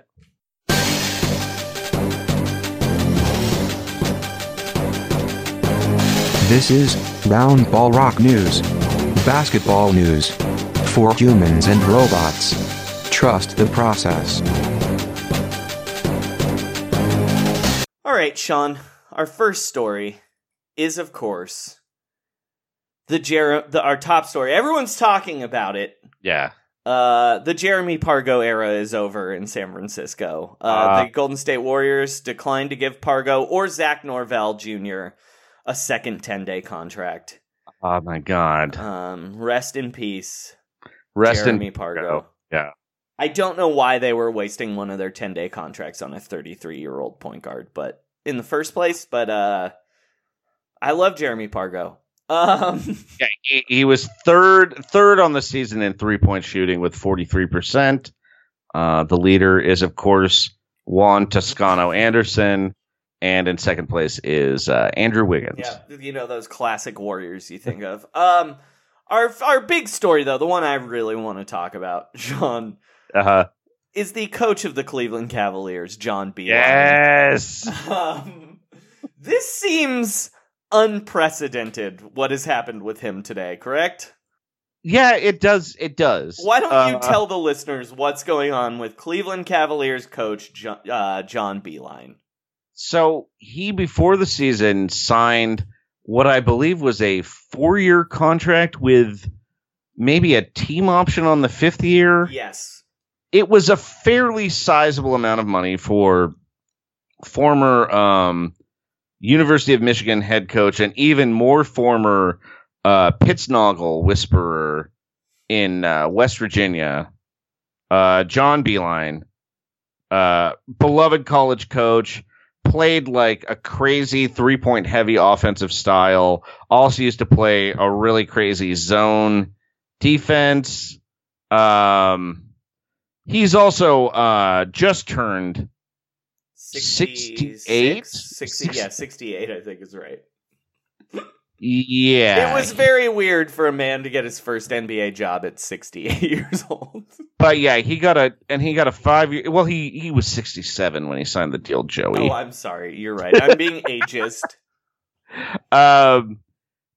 [SPEAKER 4] This is Round Ball Rock News. Basketball news. For humans and robots. Trust the process.
[SPEAKER 3] All right, Sean. Our first story is, of course, the Jer- the our top story. Everyone's talking about it.
[SPEAKER 2] Yeah.
[SPEAKER 3] Uh, the Jeremy Pargo era is over in San Francisco. Uh,
[SPEAKER 2] Uh.
[SPEAKER 3] the Golden State Warriors declined to give Pargo or Zach Norvell Jr. a second 10 day contract.
[SPEAKER 2] Oh my God.
[SPEAKER 3] Um, rest in peace,
[SPEAKER 2] Rest
[SPEAKER 3] Jeremy
[SPEAKER 2] in
[SPEAKER 3] Pargo.
[SPEAKER 2] Yeah.
[SPEAKER 3] I don't know why they were wasting one of their 10 day contracts on a 33 year old point guard, but in the first place, but uh, I love Jeremy Pargo. Um,
[SPEAKER 2] Yeah, he, he was third third on the season in three point shooting with forty three percent. Uh, the leader is of course Juan Toscano Anderson, and in second place is uh, Andrew Wiggins.
[SPEAKER 3] Yeah, you know those classic Warriors you think of. Um, our our big story though, the one I really want to talk about, Sean,
[SPEAKER 2] Uh,
[SPEAKER 3] is the coach of the Cleveland Cavaliers, John Beilein.
[SPEAKER 2] yes.
[SPEAKER 3] Um, this seems unprecedented what has happened with him today, correct?
[SPEAKER 2] Yeah, it does. It does.
[SPEAKER 3] Why don't you
[SPEAKER 2] Uh,
[SPEAKER 3] tell the listeners what's going on with Cleveland Cavaliers coach John, uh, John Beilein?
[SPEAKER 2] So he before the season signed what I believe was a four-year contract with maybe a team option on the fifth year.
[SPEAKER 3] Yes.
[SPEAKER 2] It was a fairly sizable amount of money for former um, University of Michigan head coach and even more former uh, Pittsnogle whisperer in uh, West Virginia, uh, John Beilein, uh, beloved college coach, played like a crazy three point heavy offensive style. Also used to play a really crazy zone defense. Um, he's also uh, just turned 68?
[SPEAKER 3] 60, yeah, 68, I think is right.
[SPEAKER 2] Yeah.
[SPEAKER 3] It was very weird for a man to get his first NBA job at 68 years old.
[SPEAKER 2] But yeah, he got a and he got a five year. Well, he he was sixty seven when he signed the deal, Joey.
[SPEAKER 3] Oh, I'm sorry. You're right. I'm being ageist.
[SPEAKER 2] Um,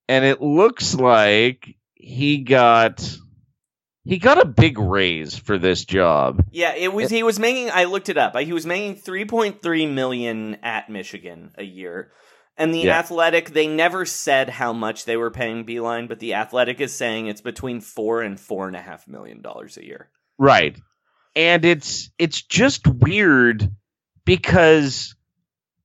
[SPEAKER 2] and it looks like he got he got a big raise for this job.
[SPEAKER 3] Yeah, it was. He was making. I looked it up. He was making 3.3 million at Michigan a year. And the
[SPEAKER 2] Yeah.
[SPEAKER 3] Athletic, they never said how much they were paying Beilein, but the Athletic is saying it's between four and four and a half million dollars a year.
[SPEAKER 2] Right. And it's it's just weird because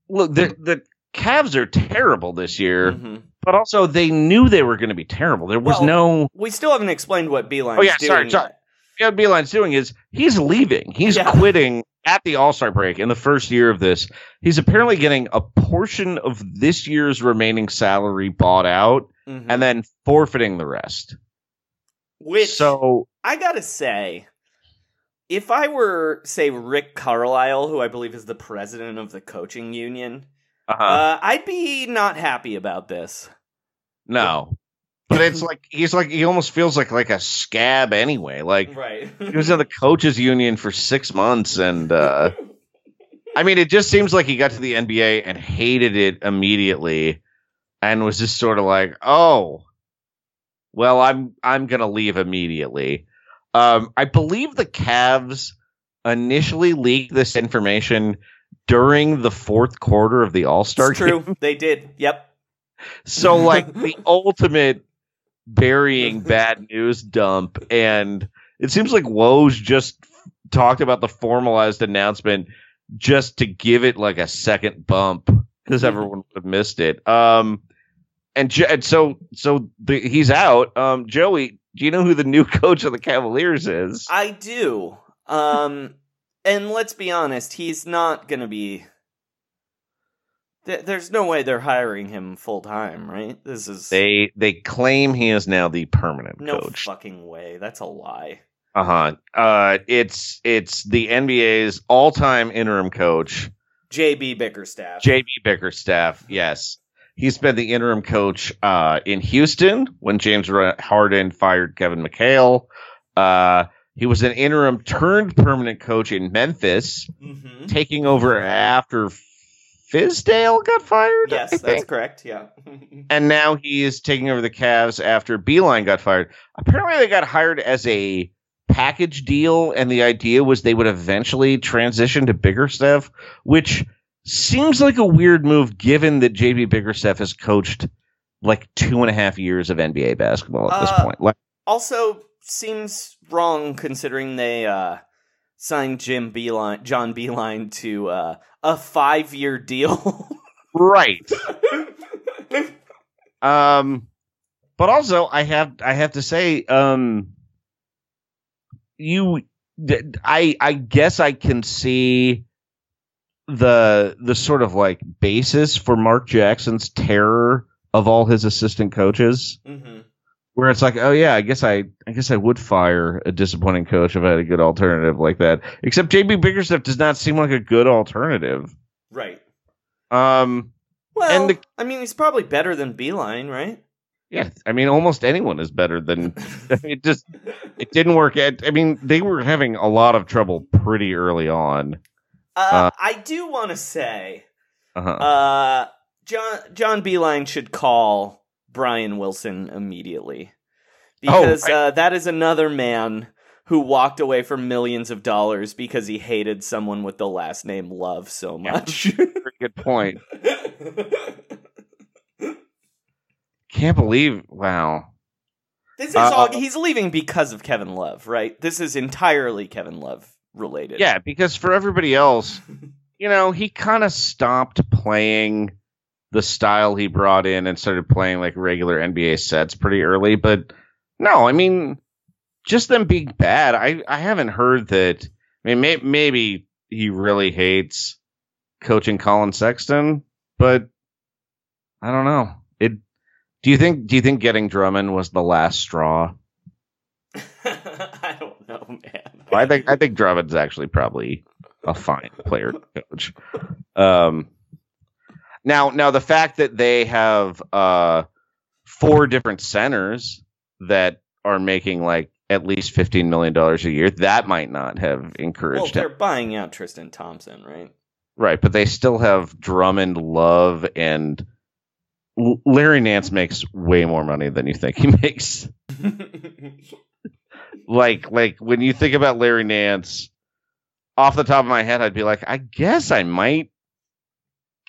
[SPEAKER 2] look, the the Cavs are terrible this year,
[SPEAKER 3] Mhm.
[SPEAKER 2] but also they knew they were going to be terrible. There was
[SPEAKER 3] Well,
[SPEAKER 2] no
[SPEAKER 3] We still haven't explained what Beilein's
[SPEAKER 2] Oh yeah,
[SPEAKER 3] doing.
[SPEAKER 2] sorry, sorry. What Beilein's doing is he's leaving. He's
[SPEAKER 3] Yeah.
[SPEAKER 2] quitting at the All Star break in the first year of this. He's apparently getting a portion of this year's remaining salary bought out
[SPEAKER 3] Mhm.
[SPEAKER 2] and then forfeiting the rest.
[SPEAKER 3] Which
[SPEAKER 2] So
[SPEAKER 3] I gotta say, if I were, say, Rick Carlisle, who I believe is the president of the coaching union,
[SPEAKER 2] uh,
[SPEAKER 3] uh, I'd be not happy about this.
[SPEAKER 2] no. But it's like he's like he almost feels like like a scab anyway. Like
[SPEAKER 3] Right.
[SPEAKER 2] he was in the coaches union for six months and uh I mean it just seems like he got to the NBA and hated it immediately and was just sort of like, oh well I'm I'm gonna leave immediately. Um I believe the Cavs initially leaked this information during the fourth quarter of the All Star
[SPEAKER 3] true. They did. Yep.
[SPEAKER 2] so like the ultimate burying bad news dump and it seems like Woj just talked about the formalized announcement just to give it like a second bump because everyone would have missed it. Um and, Jo- and so so the, he's out. Um Joey, do you know who the new coach of the Cavaliers is?
[SPEAKER 3] I do. Um, and let's be honest, he's not going to be. Th- There's no way they're hiring him full time, right? This is
[SPEAKER 2] They they claim he is now the permanent
[SPEAKER 3] no
[SPEAKER 2] coach.
[SPEAKER 3] fucking way. That's a lie.
[SPEAKER 2] Uh-huh. Uh it's it's the NBA's all-time interim coach,
[SPEAKER 3] JB Bickerstaff.
[SPEAKER 2] JB Bickerstaff. Yes. He's been the interim coach uh in Houston when James Harden fired Kevin McHale. Uh he was an interim turned permanent coach in Memphis,
[SPEAKER 3] hmm
[SPEAKER 2] taking over after Fizdale got fired. I
[SPEAKER 3] Yes, that's
[SPEAKER 2] think.
[SPEAKER 3] correct. Yeah.
[SPEAKER 2] and now he is taking over the Cavs after Beilein got fired. Apparently, they got hired as a package deal, and the idea was they would eventually transition to bigger Bickerstaff, which seems like a weird move given that JB Bickerstaff has coached like two and a half years of NBA basketball at this
[SPEAKER 3] Uh,
[SPEAKER 2] point. Like,
[SPEAKER 3] also, seems wrong considering they uh, signed Jim Beilein, John Beilein to uh, a five-year deal.
[SPEAKER 2] right. Um, but also I have I have to say, um, you, I I guess I can see the the sort of like basis for Mark Jackson's terror of all his assistant coaches,
[SPEAKER 3] hmm
[SPEAKER 2] where it's like, oh yeah, I guess I I guess I would fire a disappointing coach if I had a good alternative like that. Except JB Bickerstaff does not seem like a good alternative.
[SPEAKER 3] Right.
[SPEAKER 2] Um.
[SPEAKER 3] Well,
[SPEAKER 2] And the-
[SPEAKER 3] I mean, he's probably better than Beilein, right?
[SPEAKER 2] Yeah, I mean, almost anyone is better than it. Just it didn't work. Out. I mean, they were having a lot of trouble pretty early on.
[SPEAKER 3] Uh,
[SPEAKER 2] Uh,
[SPEAKER 3] I do want to say,
[SPEAKER 2] Uh-huh.
[SPEAKER 3] uh, John John Beilein should call Brian Wilson immediately because
[SPEAKER 2] Oh, I-
[SPEAKER 3] uh, that is another man who walked away from millions of dollars because he hated someone with the last name Love so much.
[SPEAKER 2] Very good point. Can't believe. Wow.
[SPEAKER 3] this is
[SPEAKER 2] Uh,
[SPEAKER 3] all he's leaving because of Kevin Love, right? This is entirely Kevin Love related.
[SPEAKER 2] Yeah, because for everybody else, you know, he kind of stopped playing the style he brought in and started playing like regular NBA sets pretty early. But no, I mean, just them being bad. I I haven't heard that. I mean, may, maybe he really hates coaching Collin Sexton, but I don't know. It. Do you think? Do you think getting Drummond was the last straw?
[SPEAKER 3] I don't know, man.
[SPEAKER 2] I think I think Drummond's actually probably a fine player to coach. Um, now, now the fact that they have uh, four different centers that are making like at least fifteen million dollars a year, that might not have encouraged.
[SPEAKER 3] Well, they're
[SPEAKER 2] him.
[SPEAKER 3] buying out Tristan Thompson, right?
[SPEAKER 2] Right, but they still have Drummond, Love, and L- Larry Nance makes way more money than you think he makes. like like when you think about Larry Nance, off the top of my head, I'd be like, I guess I might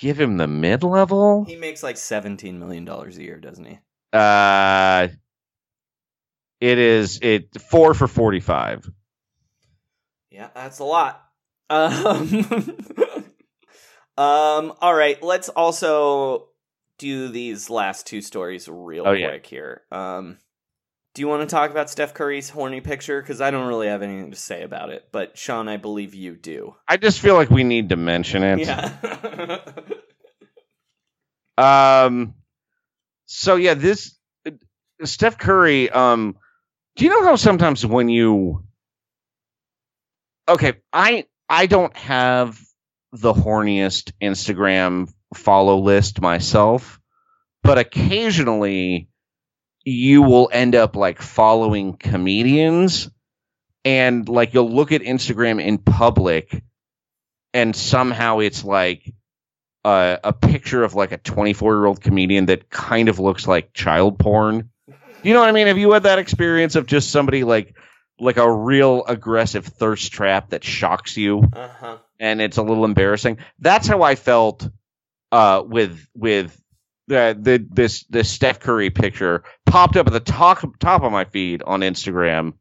[SPEAKER 2] give him the mid level.
[SPEAKER 3] he makes like seventeen million dollars a year, doesn't he?
[SPEAKER 2] Uh, it is it four for forty five.
[SPEAKER 3] Yeah, that's a lot. Um, um all right, let's also do these last two stories real
[SPEAKER 2] Oh, yeah.
[SPEAKER 3] quick here. Um do you want to talk about Steph Curry's horny picture? Because I don't really have anything to say about it, but Sean, I believe you do.
[SPEAKER 2] I just feel like we need to mention it.
[SPEAKER 3] Yeah.
[SPEAKER 2] Um. So yeah, this Steph Curry. Um. Do you know how sometimes when you okay, I I don't have the horniest Instagram follow list myself, but occasionally you will end up like following comedians and like you'll look at Instagram in public and somehow it's like uh, a picture of like a 24 year old comedian that kind of looks like child porn. You know what I mean? Have you had that experience of just somebody like like a real aggressive thirst trap that shocks you
[SPEAKER 3] uh-huh.
[SPEAKER 2] and it's a little embarrassing? That's how I felt uh, with with uh, the this this Steph Curry picture popped up at the top top of my feed on Instagram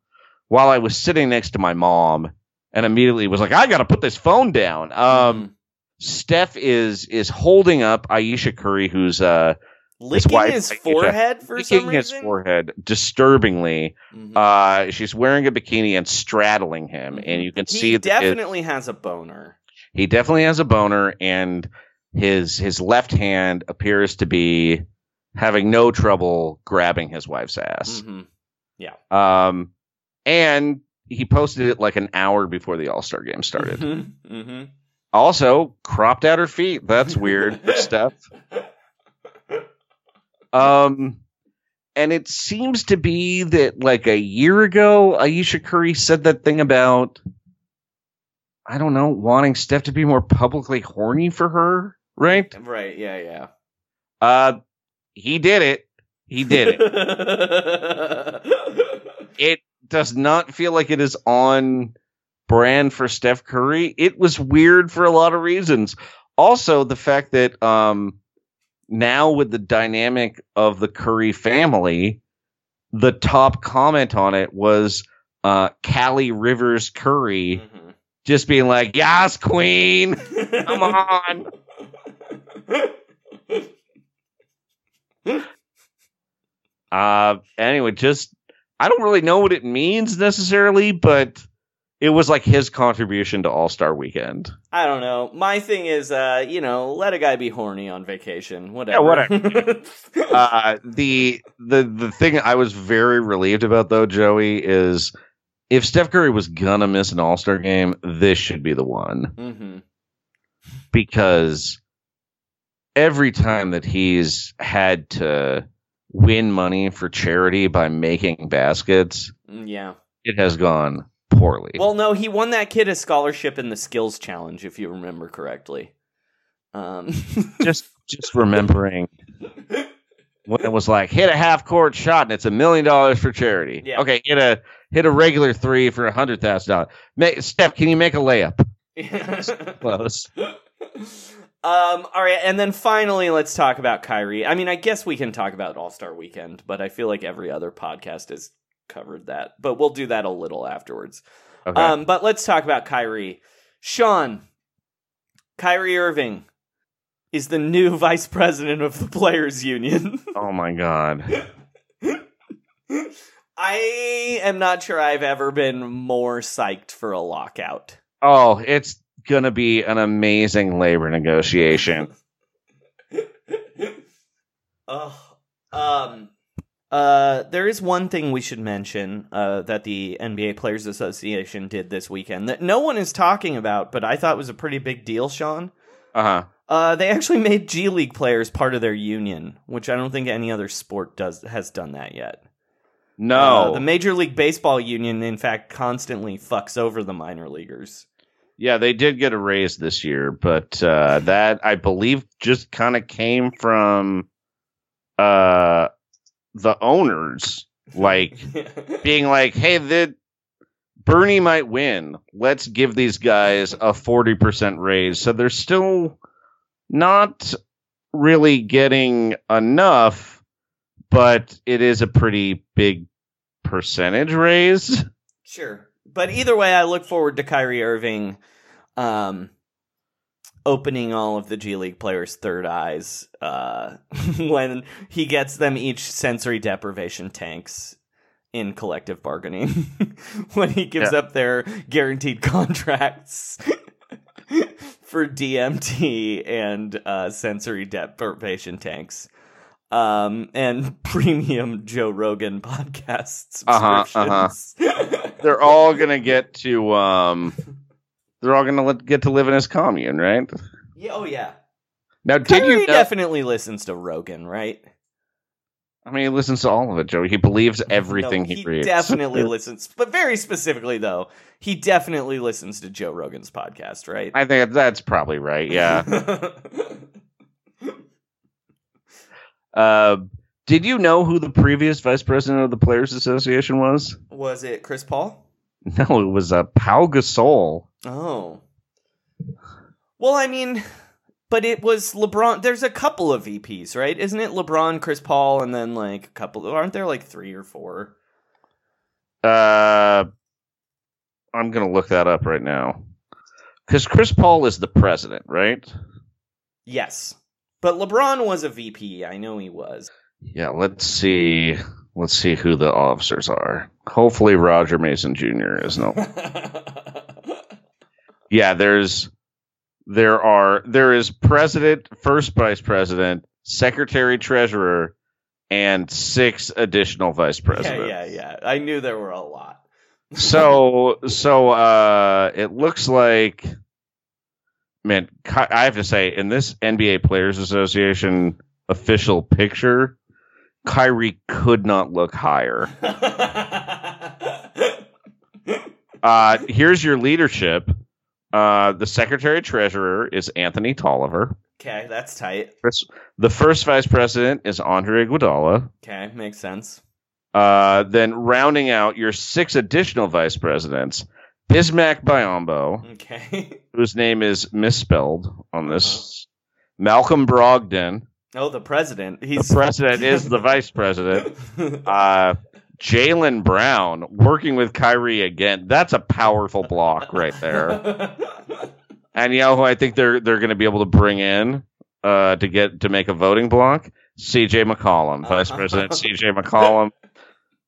[SPEAKER 2] while I was sitting next to my mom and immediately was like, I got to put this phone down. Um, Steph is is holding up Ayesha Curry, who's uh
[SPEAKER 3] Licking
[SPEAKER 2] wife,
[SPEAKER 3] his
[SPEAKER 2] Ayesha,
[SPEAKER 3] forehead for
[SPEAKER 2] licking his forehead disturbingly.
[SPEAKER 3] Mhm.
[SPEAKER 2] Uh, she's wearing a bikini and straddling him, and you can
[SPEAKER 3] he
[SPEAKER 2] see that it-
[SPEAKER 3] definitely has a boner.
[SPEAKER 2] he definitely has a boner, and his his left hand appears to be having no trouble grabbing his wife's ass.
[SPEAKER 3] hmm Yeah.
[SPEAKER 2] Um, and he posted it like an hour before the All Star game started.
[SPEAKER 3] hmm
[SPEAKER 2] Also, cropped out her feet. That's weird for Steph. Um, and it seems to be that like a year ago, Ayesha Curry said that thing about, I don't know, wanting Steph to be more publicly horny for her, right?
[SPEAKER 3] Right. Yeah. Yeah.
[SPEAKER 2] Uh, he did it. He did it. it does not feel like it is on brand for Steph Curry. It was weird for a lot of reasons. Also, the fact that um now with the dynamic of the Curry family, the top comment on it was uh Callie Rivers Curry
[SPEAKER 3] Mhm.
[SPEAKER 2] just being like, "Yes, queen. Come on." Uh anyway, just I don't really know what it means necessarily, but it was like his contribution to All Star Weekend.
[SPEAKER 3] I don't know. My thing is, uh, you know, let a guy be horny on vacation. Whatever.
[SPEAKER 2] whatever. Uh, the the the thing I was very relieved about though, Joey, is if Steph Curry was gonna miss an All Star game, this should be the one
[SPEAKER 3] hmm
[SPEAKER 2] because every time that he's had to win money for charity by making baskets,
[SPEAKER 3] Mm, Yeah.
[SPEAKER 2] it has gone poorly.
[SPEAKER 3] Well, no, he won that kid a scholarship in the skills challenge, if you remember correctly. Um,
[SPEAKER 2] just just remembering when it was like hit a half court shot and it's a million dollars for charity.
[SPEAKER 3] Yeah.
[SPEAKER 2] Okay, hit a hit a regular three for a hundred thousand dollars. Steph, can you make a layup? Close.
[SPEAKER 3] Um, all right, and then finally, let's talk about Kyrie. I mean, I guess we can talk about All Star Weekend, but I feel like every other podcast has covered that. But we'll do that a little afterwards.
[SPEAKER 2] Okay.
[SPEAKER 3] Um, but let's talk about Kyrie. Sean, Kyrie Irving is the new vice president of the Players Union.
[SPEAKER 2] oh my god.
[SPEAKER 3] I am not sure I've ever been more psyched for a lockout.
[SPEAKER 2] Oh, it's gonna be an amazing labor negotiation.
[SPEAKER 3] Oh, um, uh, there is one thing we should mention uh, that the NBA Players Association did this weekend that no one is talking about, but I thought was a pretty big deal, Sean.
[SPEAKER 2] Uh huh.
[SPEAKER 3] Uh, they actually made G League players part of their union, which I don't think any other sport does has done that yet.
[SPEAKER 2] No.
[SPEAKER 3] Uh, the Major League Baseball union, in fact, constantly fucks over the minor leaguers.
[SPEAKER 2] Yeah, they did get a raise this year, but uh, that I believe just kind of came from uh, the owners, like being like, "Hey, the Bernie might win. Let's give these guys a forty percent raise." So they're still not really getting enough, but it is a pretty big percentage raise.
[SPEAKER 3] Sure. But either way, I look forward to Kyrie Irving um, opening all of the G League players' third eyes uh, when he gets them each sensory deprivation tanks in collective bargaining. when he gives
[SPEAKER 2] Yeah.
[SPEAKER 3] up their guaranteed contracts for DMT and uh, sensory deprivation tanks. Um and premium Joe Rogan podcasts.
[SPEAKER 2] Uh-huh,
[SPEAKER 3] subscriptions.
[SPEAKER 2] They're all gonna get to um, they're all gonna let, get to live in his commune, right?
[SPEAKER 3] Yeah, oh yeah.
[SPEAKER 2] Now, did
[SPEAKER 3] Kyrie
[SPEAKER 2] you? Know,
[SPEAKER 3] definitely listens to Rogan, right?
[SPEAKER 2] I mean, he listens to all of it, Joey. He believes everything
[SPEAKER 3] No,
[SPEAKER 2] he,
[SPEAKER 3] he
[SPEAKER 2] reads.
[SPEAKER 3] definitely listens, but very specifically though, he definitely listens to Joe Rogan's podcast, right?
[SPEAKER 2] I think that's probably right. Yeah. Uh, did you know who the previous vice president of the Players Association was?
[SPEAKER 3] Was it Chris Paul?
[SPEAKER 2] No, it was uh, Pau Gasol.
[SPEAKER 3] Oh. Well, I mean, but it was LeBron. There's a couple of VPs, right? Isn't it LeBron, Chris Paul, and then like a couple? Aren't there like three or four?
[SPEAKER 2] Uh, I'm gonna look that up right now because Chris Paul is the president, right?
[SPEAKER 3] Yes, but LeBron was a VP. I know he was.
[SPEAKER 2] Yeah. Let's see. Let's see who the officers are. Hopefully, Roger Mason Jr. is no. yeah, there's there are there is president, first vice president, secretary treasurer, and six additional vice presidents.
[SPEAKER 3] Yeah, yeah, yeah. I knew there were a lot.
[SPEAKER 2] so so uh it looks like man I have to say in this NBA Players Association official picture Kyrie could not look higher. Uh here's your leadership. Uh the secretary treasurer is Anthony Tolliver.
[SPEAKER 3] Okay, that's tight.
[SPEAKER 2] First- The first vice president is Andre Iguodala.
[SPEAKER 3] Okay, makes sense.
[SPEAKER 2] Uh, then rounding out your six additional vice presidents, Bismack Biyombo,
[SPEAKER 3] Okay.
[SPEAKER 2] whose name is misspelled on this, Malcolm Brogdon,
[SPEAKER 3] Oh, the president.
[SPEAKER 2] the
[SPEAKER 3] He's
[SPEAKER 2] president is the vice president, uh, Jaylen Brown, working with Kyrie again. That's a powerful block right there. And you know who I think they're they're going to be able to bring in uh, to get to make a voting block? C.J. McCollum, Vice President C.J. McCollum,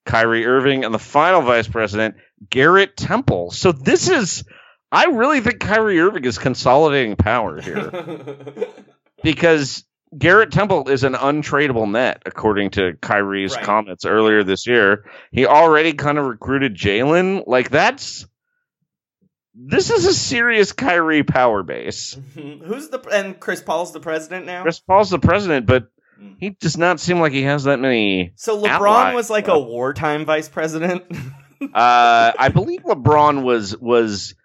[SPEAKER 2] Kyrie Irving, and the final Vice President Garrett Temple. So this is, I really think Kyrie Irving is consolidating power here because Garrett Temple is an untradeable net, according to Kyrie's
[SPEAKER 3] Right.
[SPEAKER 2] comments earlier this year. He already kind of recruited Jaylen. Like that's. This is a serious Kyrie power base.
[SPEAKER 3] Who's the and Chris Paul's the president now?
[SPEAKER 2] Chris Paul's the president, but hmm. he does not seem like he has that many.
[SPEAKER 3] so LeBron
[SPEAKER 2] allies.
[SPEAKER 3] was like a wartime vice president.
[SPEAKER 2] Uh, I believe LeBron was was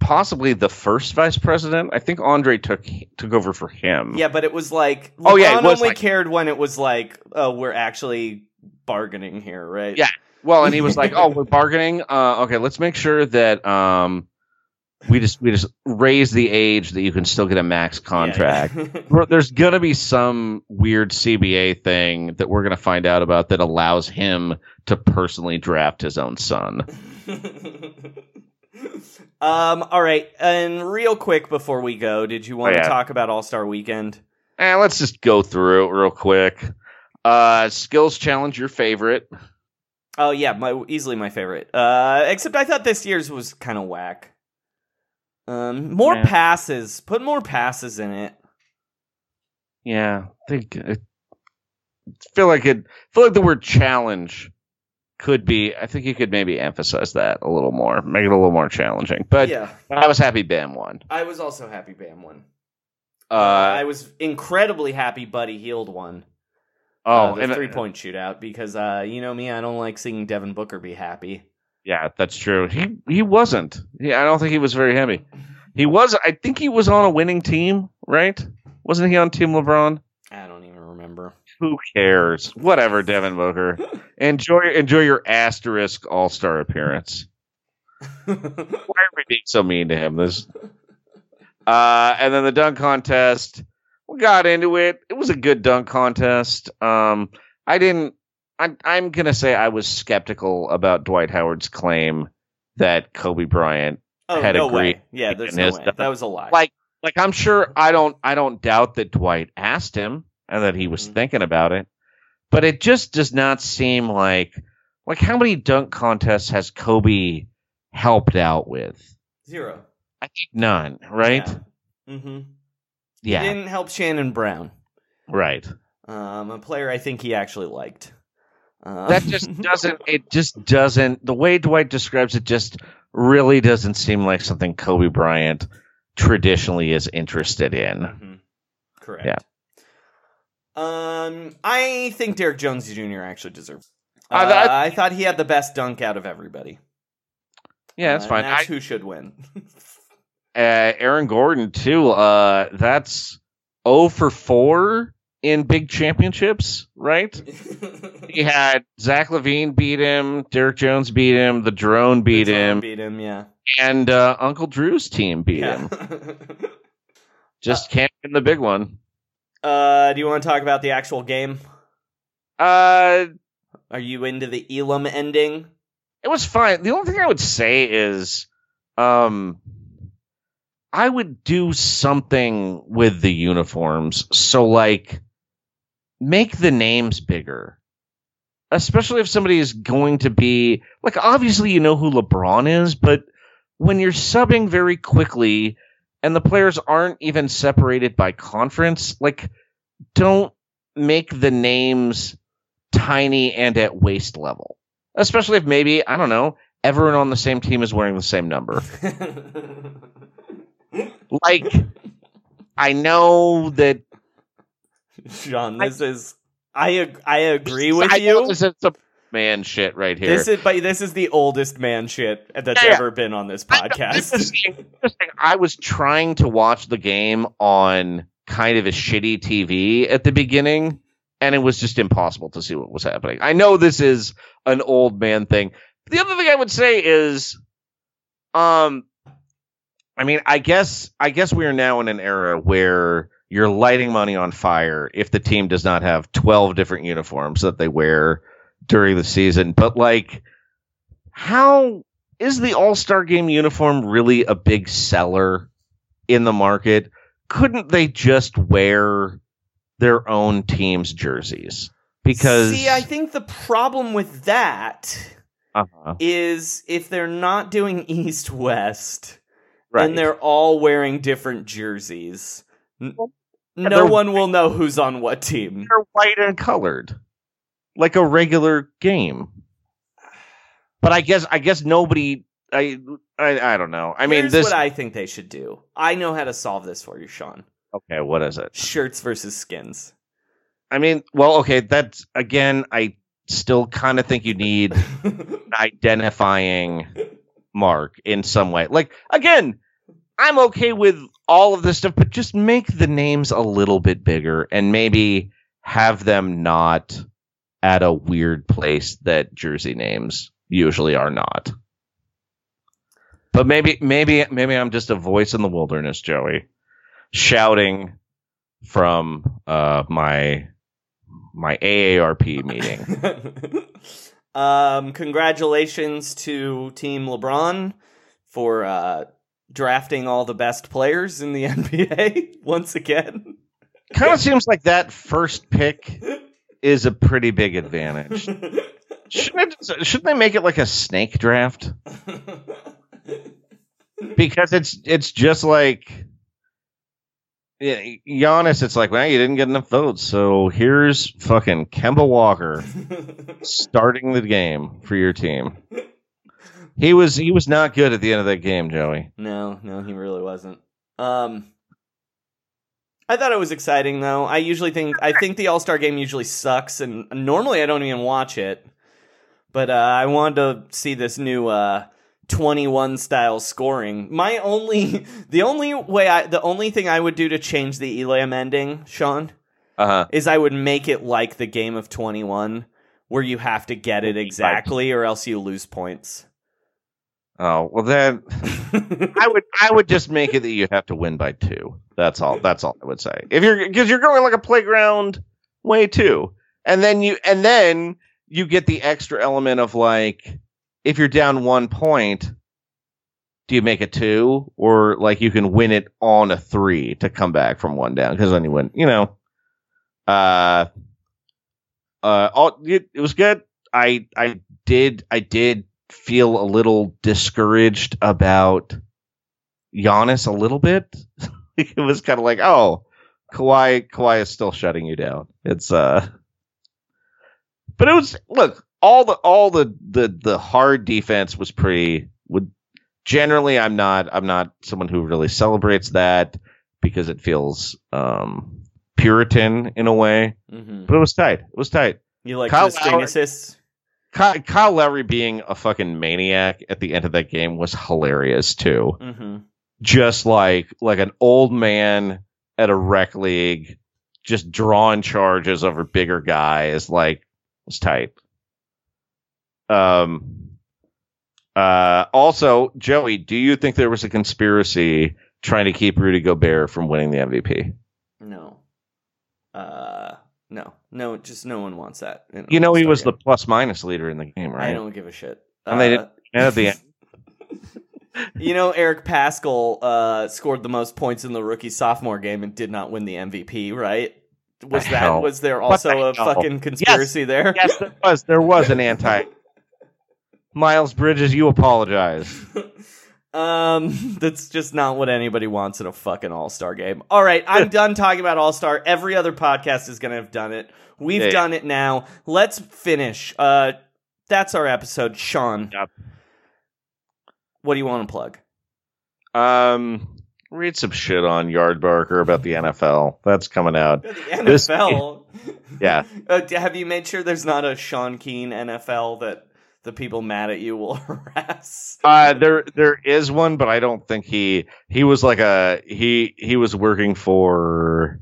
[SPEAKER 2] possibly the first vice president. I think Andre took took over for him.
[SPEAKER 3] Yeah, but it was like LeBron
[SPEAKER 2] Oh, yeah, it was
[SPEAKER 3] only
[SPEAKER 2] like-
[SPEAKER 3] cared when it was like, oh, we're actually bargaining here, right?
[SPEAKER 2] Yeah. Well, and he was like, "Oh, we're bargaining. Uh, okay, let's make sure that um, we just we just raise the age that you can still get a max contract. Bro, There's gonna be some weird CBA thing that we're gonna find out about that allows him to personally draft his own son.
[SPEAKER 3] um. All right. And real quick before we go, did you want
[SPEAKER 2] Oh, yeah.
[SPEAKER 3] to talk about All Star Weekend?
[SPEAKER 2] Eh, let's just go through it real quick. Uh, skills challenge, your favorite?
[SPEAKER 3] Oh yeah, my easily my favorite. Uh, except I thought this year's was kind of whack. Um, more
[SPEAKER 2] Yeah.
[SPEAKER 3] passes. Put more passes in it.
[SPEAKER 2] Yeah, I think I feel like it. Feel like the word challenge could be. I think you could maybe emphasize that a little more, make it a little more challenging. But
[SPEAKER 3] yeah,
[SPEAKER 2] I was happy Bam won.
[SPEAKER 3] I was also happy Bam won.
[SPEAKER 2] Uh,
[SPEAKER 3] I was incredibly happy Buddy Hield won.
[SPEAKER 2] oh,
[SPEAKER 3] uh, the
[SPEAKER 2] and
[SPEAKER 3] three point shootout because uh, you know me, I don't like seeing Devin Booker be happy.
[SPEAKER 2] Yeah, that's true. He he wasn't. He, I don't think he was very heavy. He was. I think he was on a winning team, right? Wasn't he on Team LeBron?
[SPEAKER 3] I don't even remember.
[SPEAKER 2] Who cares? Whatever, Devin Booker. enjoy enjoy your asterisk All Star appearance. Why are we being so mean to him? This. Uh, and then the dunk contest. We got into it. It was a good dunk contest. Um, I didn't. I, I'm gonna say I was skeptical about Dwight Howard's claim that Kobe Bryant
[SPEAKER 3] Oh
[SPEAKER 2] had
[SPEAKER 3] no
[SPEAKER 2] agreed
[SPEAKER 3] way! Yeah, there's no way.
[SPEAKER 2] dunk.
[SPEAKER 3] That was a lie.
[SPEAKER 2] Like, like I'm sure I don't. I don't doubt that Dwight asked him and that he was
[SPEAKER 3] Mhm.
[SPEAKER 2] thinking about it, but it just does not seem like like how many dunk contests has Kobe helped out with?
[SPEAKER 3] Zero.
[SPEAKER 2] I think none, right?
[SPEAKER 3] Yeah. Mm-hmm.
[SPEAKER 2] Yeah,
[SPEAKER 3] He didn't help Shannon Brown,
[SPEAKER 2] right.
[SPEAKER 3] um, a player I think he actually liked. Um,
[SPEAKER 2] That just doesn't. It just doesn't. The way Dwight describes it just really doesn't seem like something Kobe Bryant traditionally is interested in.
[SPEAKER 3] Mhm. Correct.
[SPEAKER 2] Yeah.
[SPEAKER 3] Um, I think Derrick Jones Jr. actually deserves.
[SPEAKER 2] Uh,
[SPEAKER 3] Uh,
[SPEAKER 2] that-
[SPEAKER 3] I thought he had the best dunk out of everybody.
[SPEAKER 2] Yeah, that's
[SPEAKER 3] Uh,
[SPEAKER 2] fine.
[SPEAKER 3] That's
[SPEAKER 2] I-
[SPEAKER 3] who should win.
[SPEAKER 2] uh, Aaron Gordon too. Uh, that's 0 for 4 in big championships, right? He had Zach LaVine beat him, Derrick Jones beat him, the drone beat
[SPEAKER 3] Drone
[SPEAKER 2] him,
[SPEAKER 3] Beat him. Yeah.
[SPEAKER 2] and uh, Uncle Drew's team beat
[SPEAKER 3] yeah.
[SPEAKER 2] him. Just can't win the big one.
[SPEAKER 3] uh, do you want to talk about the actual game?
[SPEAKER 2] Uh,
[SPEAKER 3] Are you into the Elam ending?
[SPEAKER 2] it was fine. The only thing I would say is, um, I would do something with the uniforms. So, like, make the names bigger. Especially if somebody is going to be, like, obviously you know who LeBron is, but when you're subbing very quickly and the players aren't even separated by conference, like, don't make the names tiny and at waist level. Especially if maybe, I don't know, everyone on the same team is wearing the same number. Like, I know that
[SPEAKER 3] Sean, this is I ag- I agree with
[SPEAKER 2] I
[SPEAKER 3] you.
[SPEAKER 2] This is some man shit right here.
[SPEAKER 3] This is but this is the oldest man shit that's
[SPEAKER 2] Yeah, yeah.
[SPEAKER 3] ever been on this podcast.
[SPEAKER 2] I'm just I was trying to watch the game on kind of a shitty TV at the beginning, and it was just impossible to see what was happening. I know this is an old man thing. The other thing I would say is, um, I mean, I guess I guess we are now in an era where you're lighting money on fire if the team does not have 12 different uniforms that they wear during the season. But like, how is the All Star Game uniform really a big seller in the market? Couldn't they just wear their own team's jerseys? Because
[SPEAKER 3] See, I think the problem with that
[SPEAKER 2] uh-huh,
[SPEAKER 3] is if they're not doing East West
[SPEAKER 2] right.
[SPEAKER 3] and they're all wearing different jerseys, no one will know who's on what team.
[SPEAKER 2] they're white and colored, like a regular game. But I guess I guess nobody. I I, I don't know. I mean,
[SPEAKER 3] Here's
[SPEAKER 2] this.
[SPEAKER 3] what I think they should do. I know how to solve this for you, Sean.
[SPEAKER 2] okay, what is it?
[SPEAKER 3] Shirts versus skins.
[SPEAKER 2] I mean, well, okay, that's again. I still kind of think you need identifying mark in some way. Like again, I'm okay with all of this stuff, but just make the names a little bit bigger and maybe have them not at a weird place that jersey names usually are not. But maybe maybe maybe I'm just a voice in the wilderness, Joey, shouting from uh, my my AARP meeting.
[SPEAKER 3] um, congratulations to Team LeBron for uh, drafting all the best players in the NBA once again.
[SPEAKER 2] kind of seems like that first pick is a pretty big advantage. Shouldn't, it, shouldn't they make it like a snake draft? Because it's it's just like yeah, Giannis. It's like, well, you didn't get enough votes, so here's fucking Kemba Walker starting the game for your team. He was he was not good at the end of that game, Joey.
[SPEAKER 3] No, no, he really wasn't. Um, I thought it was exciting though. I usually think I think the All Star game usually sucks, and normally I don't even watch it. But uh, I wanted to see this new uh, 21 style scoring. My only, the only way I, the only thing I would do to change the Elam ending, Sean,
[SPEAKER 2] Uh-huh.
[SPEAKER 3] is I would make it like the game of 21, where you have to get it exactly, or else you lose points.
[SPEAKER 2] Oh well, then I would I would just make it that you have to win by two. That's all. That's all I would say. If you're because you're going like a playground way too, and then you and then you get the extra element of like if you're down one point, do you make it two or like you can win it on a three to come back from one down because then you win. You know, uh, uh, all it, it was good. I I did I did feel a little discouraged about Giannis a little bit. it was kind of like, oh, Kawhi Kawhi is still shutting you down. It's uh, but it was look all the all the the the hard defense was pretty. Would generally I'm not I'm not someone who really celebrates that because it feels um Puritan in a way.
[SPEAKER 3] Mm-hmm.
[SPEAKER 2] But it was tight. It was tight.
[SPEAKER 3] You like
[SPEAKER 2] Kyle Lowry-
[SPEAKER 3] assists?
[SPEAKER 2] Kyle, Kyle Lowry being a fucking maniac at the end of that game was hilarious too.
[SPEAKER 3] Mm-hmm.
[SPEAKER 2] Just like like an old man at a rec league, just drawing charges over bigger guys. Like was tight. Um. Uh. Also, Joey, do you think there was a conspiracy trying to keep Rudy Gobert from winning the MVP?
[SPEAKER 3] No. Uh, no, no, just no one wants that.
[SPEAKER 2] You know he was the plus minus leader in the game, right?
[SPEAKER 3] I don't give a shit.
[SPEAKER 2] And they
[SPEAKER 3] Uh,
[SPEAKER 2] did and at the end.
[SPEAKER 3] You know, Eric Paschall uh, scored the most points in the rookie sophomore game and did not win the MVP, right? Was
[SPEAKER 2] The
[SPEAKER 3] that
[SPEAKER 2] hell?
[SPEAKER 3] was there also
[SPEAKER 2] the
[SPEAKER 3] a
[SPEAKER 2] hell?
[SPEAKER 3] fucking conspiracy there?
[SPEAKER 2] Yes, there was. There was an anti. Miles Bridges, you apologize.
[SPEAKER 3] Um, that's just not what anybody wants in a fucking All Star game. All right, I'm done talking about All Star. Every other podcast is gonna have done it. We've
[SPEAKER 2] Yeah.
[SPEAKER 3] done it now. Let's finish. Uh, that's our episode. Sean,
[SPEAKER 2] Yep.
[SPEAKER 3] what do you want to plug?
[SPEAKER 2] Um, read some shit on Yardbarker about the NFL. That's coming out.
[SPEAKER 3] The
[SPEAKER 2] This-
[SPEAKER 3] NFL.
[SPEAKER 2] Yeah.
[SPEAKER 3] Uh, have you made sure there's not a Sean Keane NFL that the people mad at you will harass?
[SPEAKER 2] Uh, there there is one, but I don't think he he was like a he he was working for.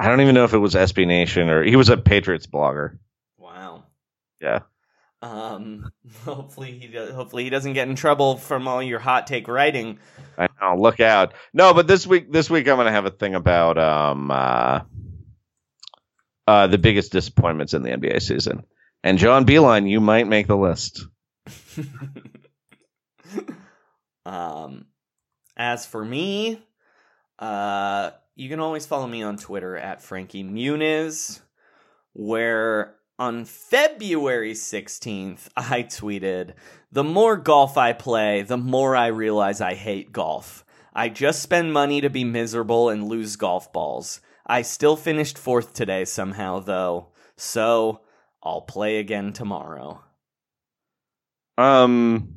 [SPEAKER 2] I don't even know if it was SB Nation or he was a Patriots blogger.
[SPEAKER 3] Wow.
[SPEAKER 2] Yeah.
[SPEAKER 3] Um. Hopefully he do- hopefully he doesn't get in trouble from all your hot take writing.
[SPEAKER 2] I know. Look out. No, but this week, this week I'm going to have a thing about um uh, uh the biggest disappointments in the NBA season. And John Beeline, you might make the list.
[SPEAKER 3] Um, as for me, uh, you can always follow me on Twitter at Frankie Muniz, where on February 16th, I tweeted, The more golf I play, the more I realize I hate golf. I just spend money to be miserable and lose golf balls. I still finished fourth today somehow, though, so I'll play again tomorrow.
[SPEAKER 2] Um,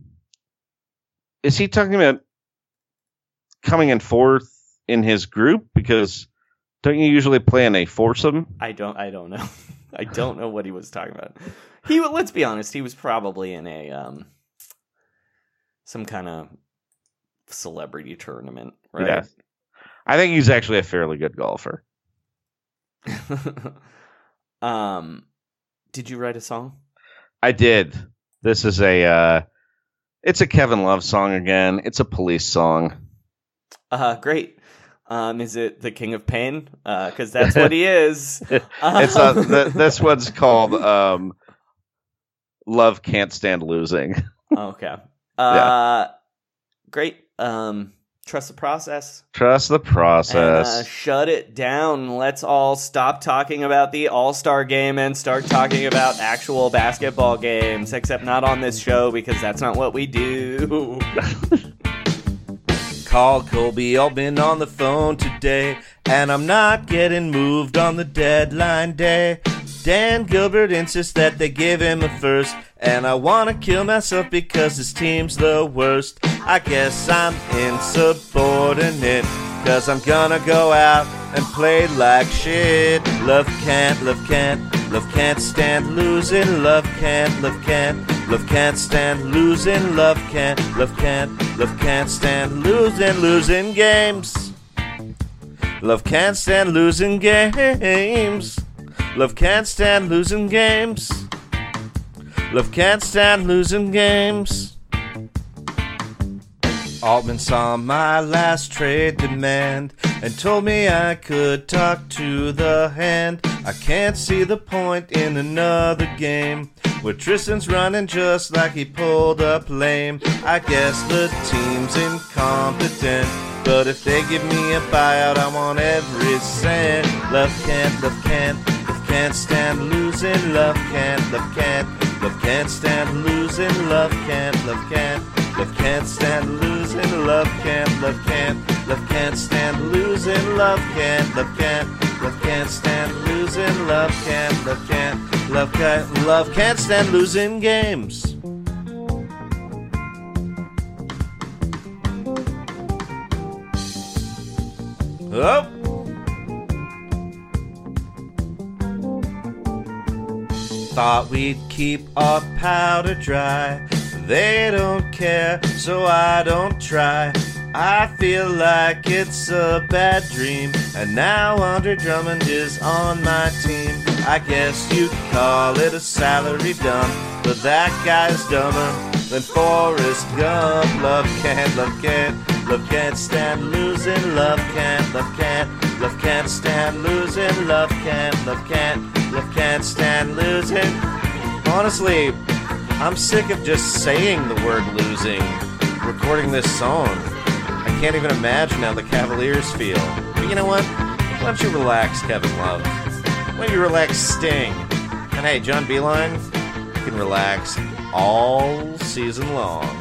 [SPEAKER 2] is he talking about coming in fourth in his group? Because don't you usually play in a foursome?
[SPEAKER 3] I don't. I don't know. I don't know what he was talking about. He. Let's be honest. He was probably in a um, some kind of celebrity tournament, right?
[SPEAKER 7] Yeah. I think he's actually a fairly good golfer.
[SPEAKER 3] um, did you write a song?
[SPEAKER 7] I did. This is a uh it's a Kevin Love song again. It's a police song.
[SPEAKER 3] Uh, great. Um, is it the King of Pain? Because that's what he is.
[SPEAKER 7] it's uh, th- this one's called um Love Can't Stand Losing.
[SPEAKER 3] okay. Uh, great. Um, trust the process.
[SPEAKER 7] Trust the process.
[SPEAKER 3] And, uh, shut it down. Let's all stop talking about the All Star game and start talking about actual basketball games, except not on this show because that's not what we do.
[SPEAKER 2] Call Koby Altman on the phone today, and I'm not getting moved on the deadline day. Dan Gilbert insists that they give him a first, and I wanna kill myself because his team's the worst. I guess I'm insubordinate, cause I'm gonna go out and play like shit. Love can't, love can't, love can't stand losing. Love can't, love can't, love can't stand losing. Love can't, love can't, love can't stand losing, losing games. Love can't stand losing games. Love can't stand losing games. Love can't stand losing games. Altman saw my last trade demand and told me I could talk to the hand. I can't see the point in another game where Tristan's running just like he pulled up lame. I guess the team's incompetent. But if they give me a buyout, I want every cent. Love can't, love can't, love can't stand losing. Love can't, love can't, love can't stand losing. Love can't, love can't, love can't stand losing. Love can't, love can't, love can't stand losing. Love can't, love can't, love can't stand losing. Love can't, love can't, love can't, love can't stand losing games. Oh. Thought we'd keep our powder dry. They don't care, so I don't try. I feel like it's a bad dream, and now Andre Drummond is on my team. I guess you'd call it a salary dump, but that guy's dumber than Forrest Gump. Love can't, love can't, love can't stand losing. Love can't, love can't, love can't stand losing. Love can't, love can't, love can't stand losing. Honestly, I'm sick of just saying the word losing, recording this song. I can't even imagine how the Cavaliers feel. But you know what? Why don't you relax, Kevin Love? Why don't you relax, Sting? And hey, John Beilein, you can relax all season long.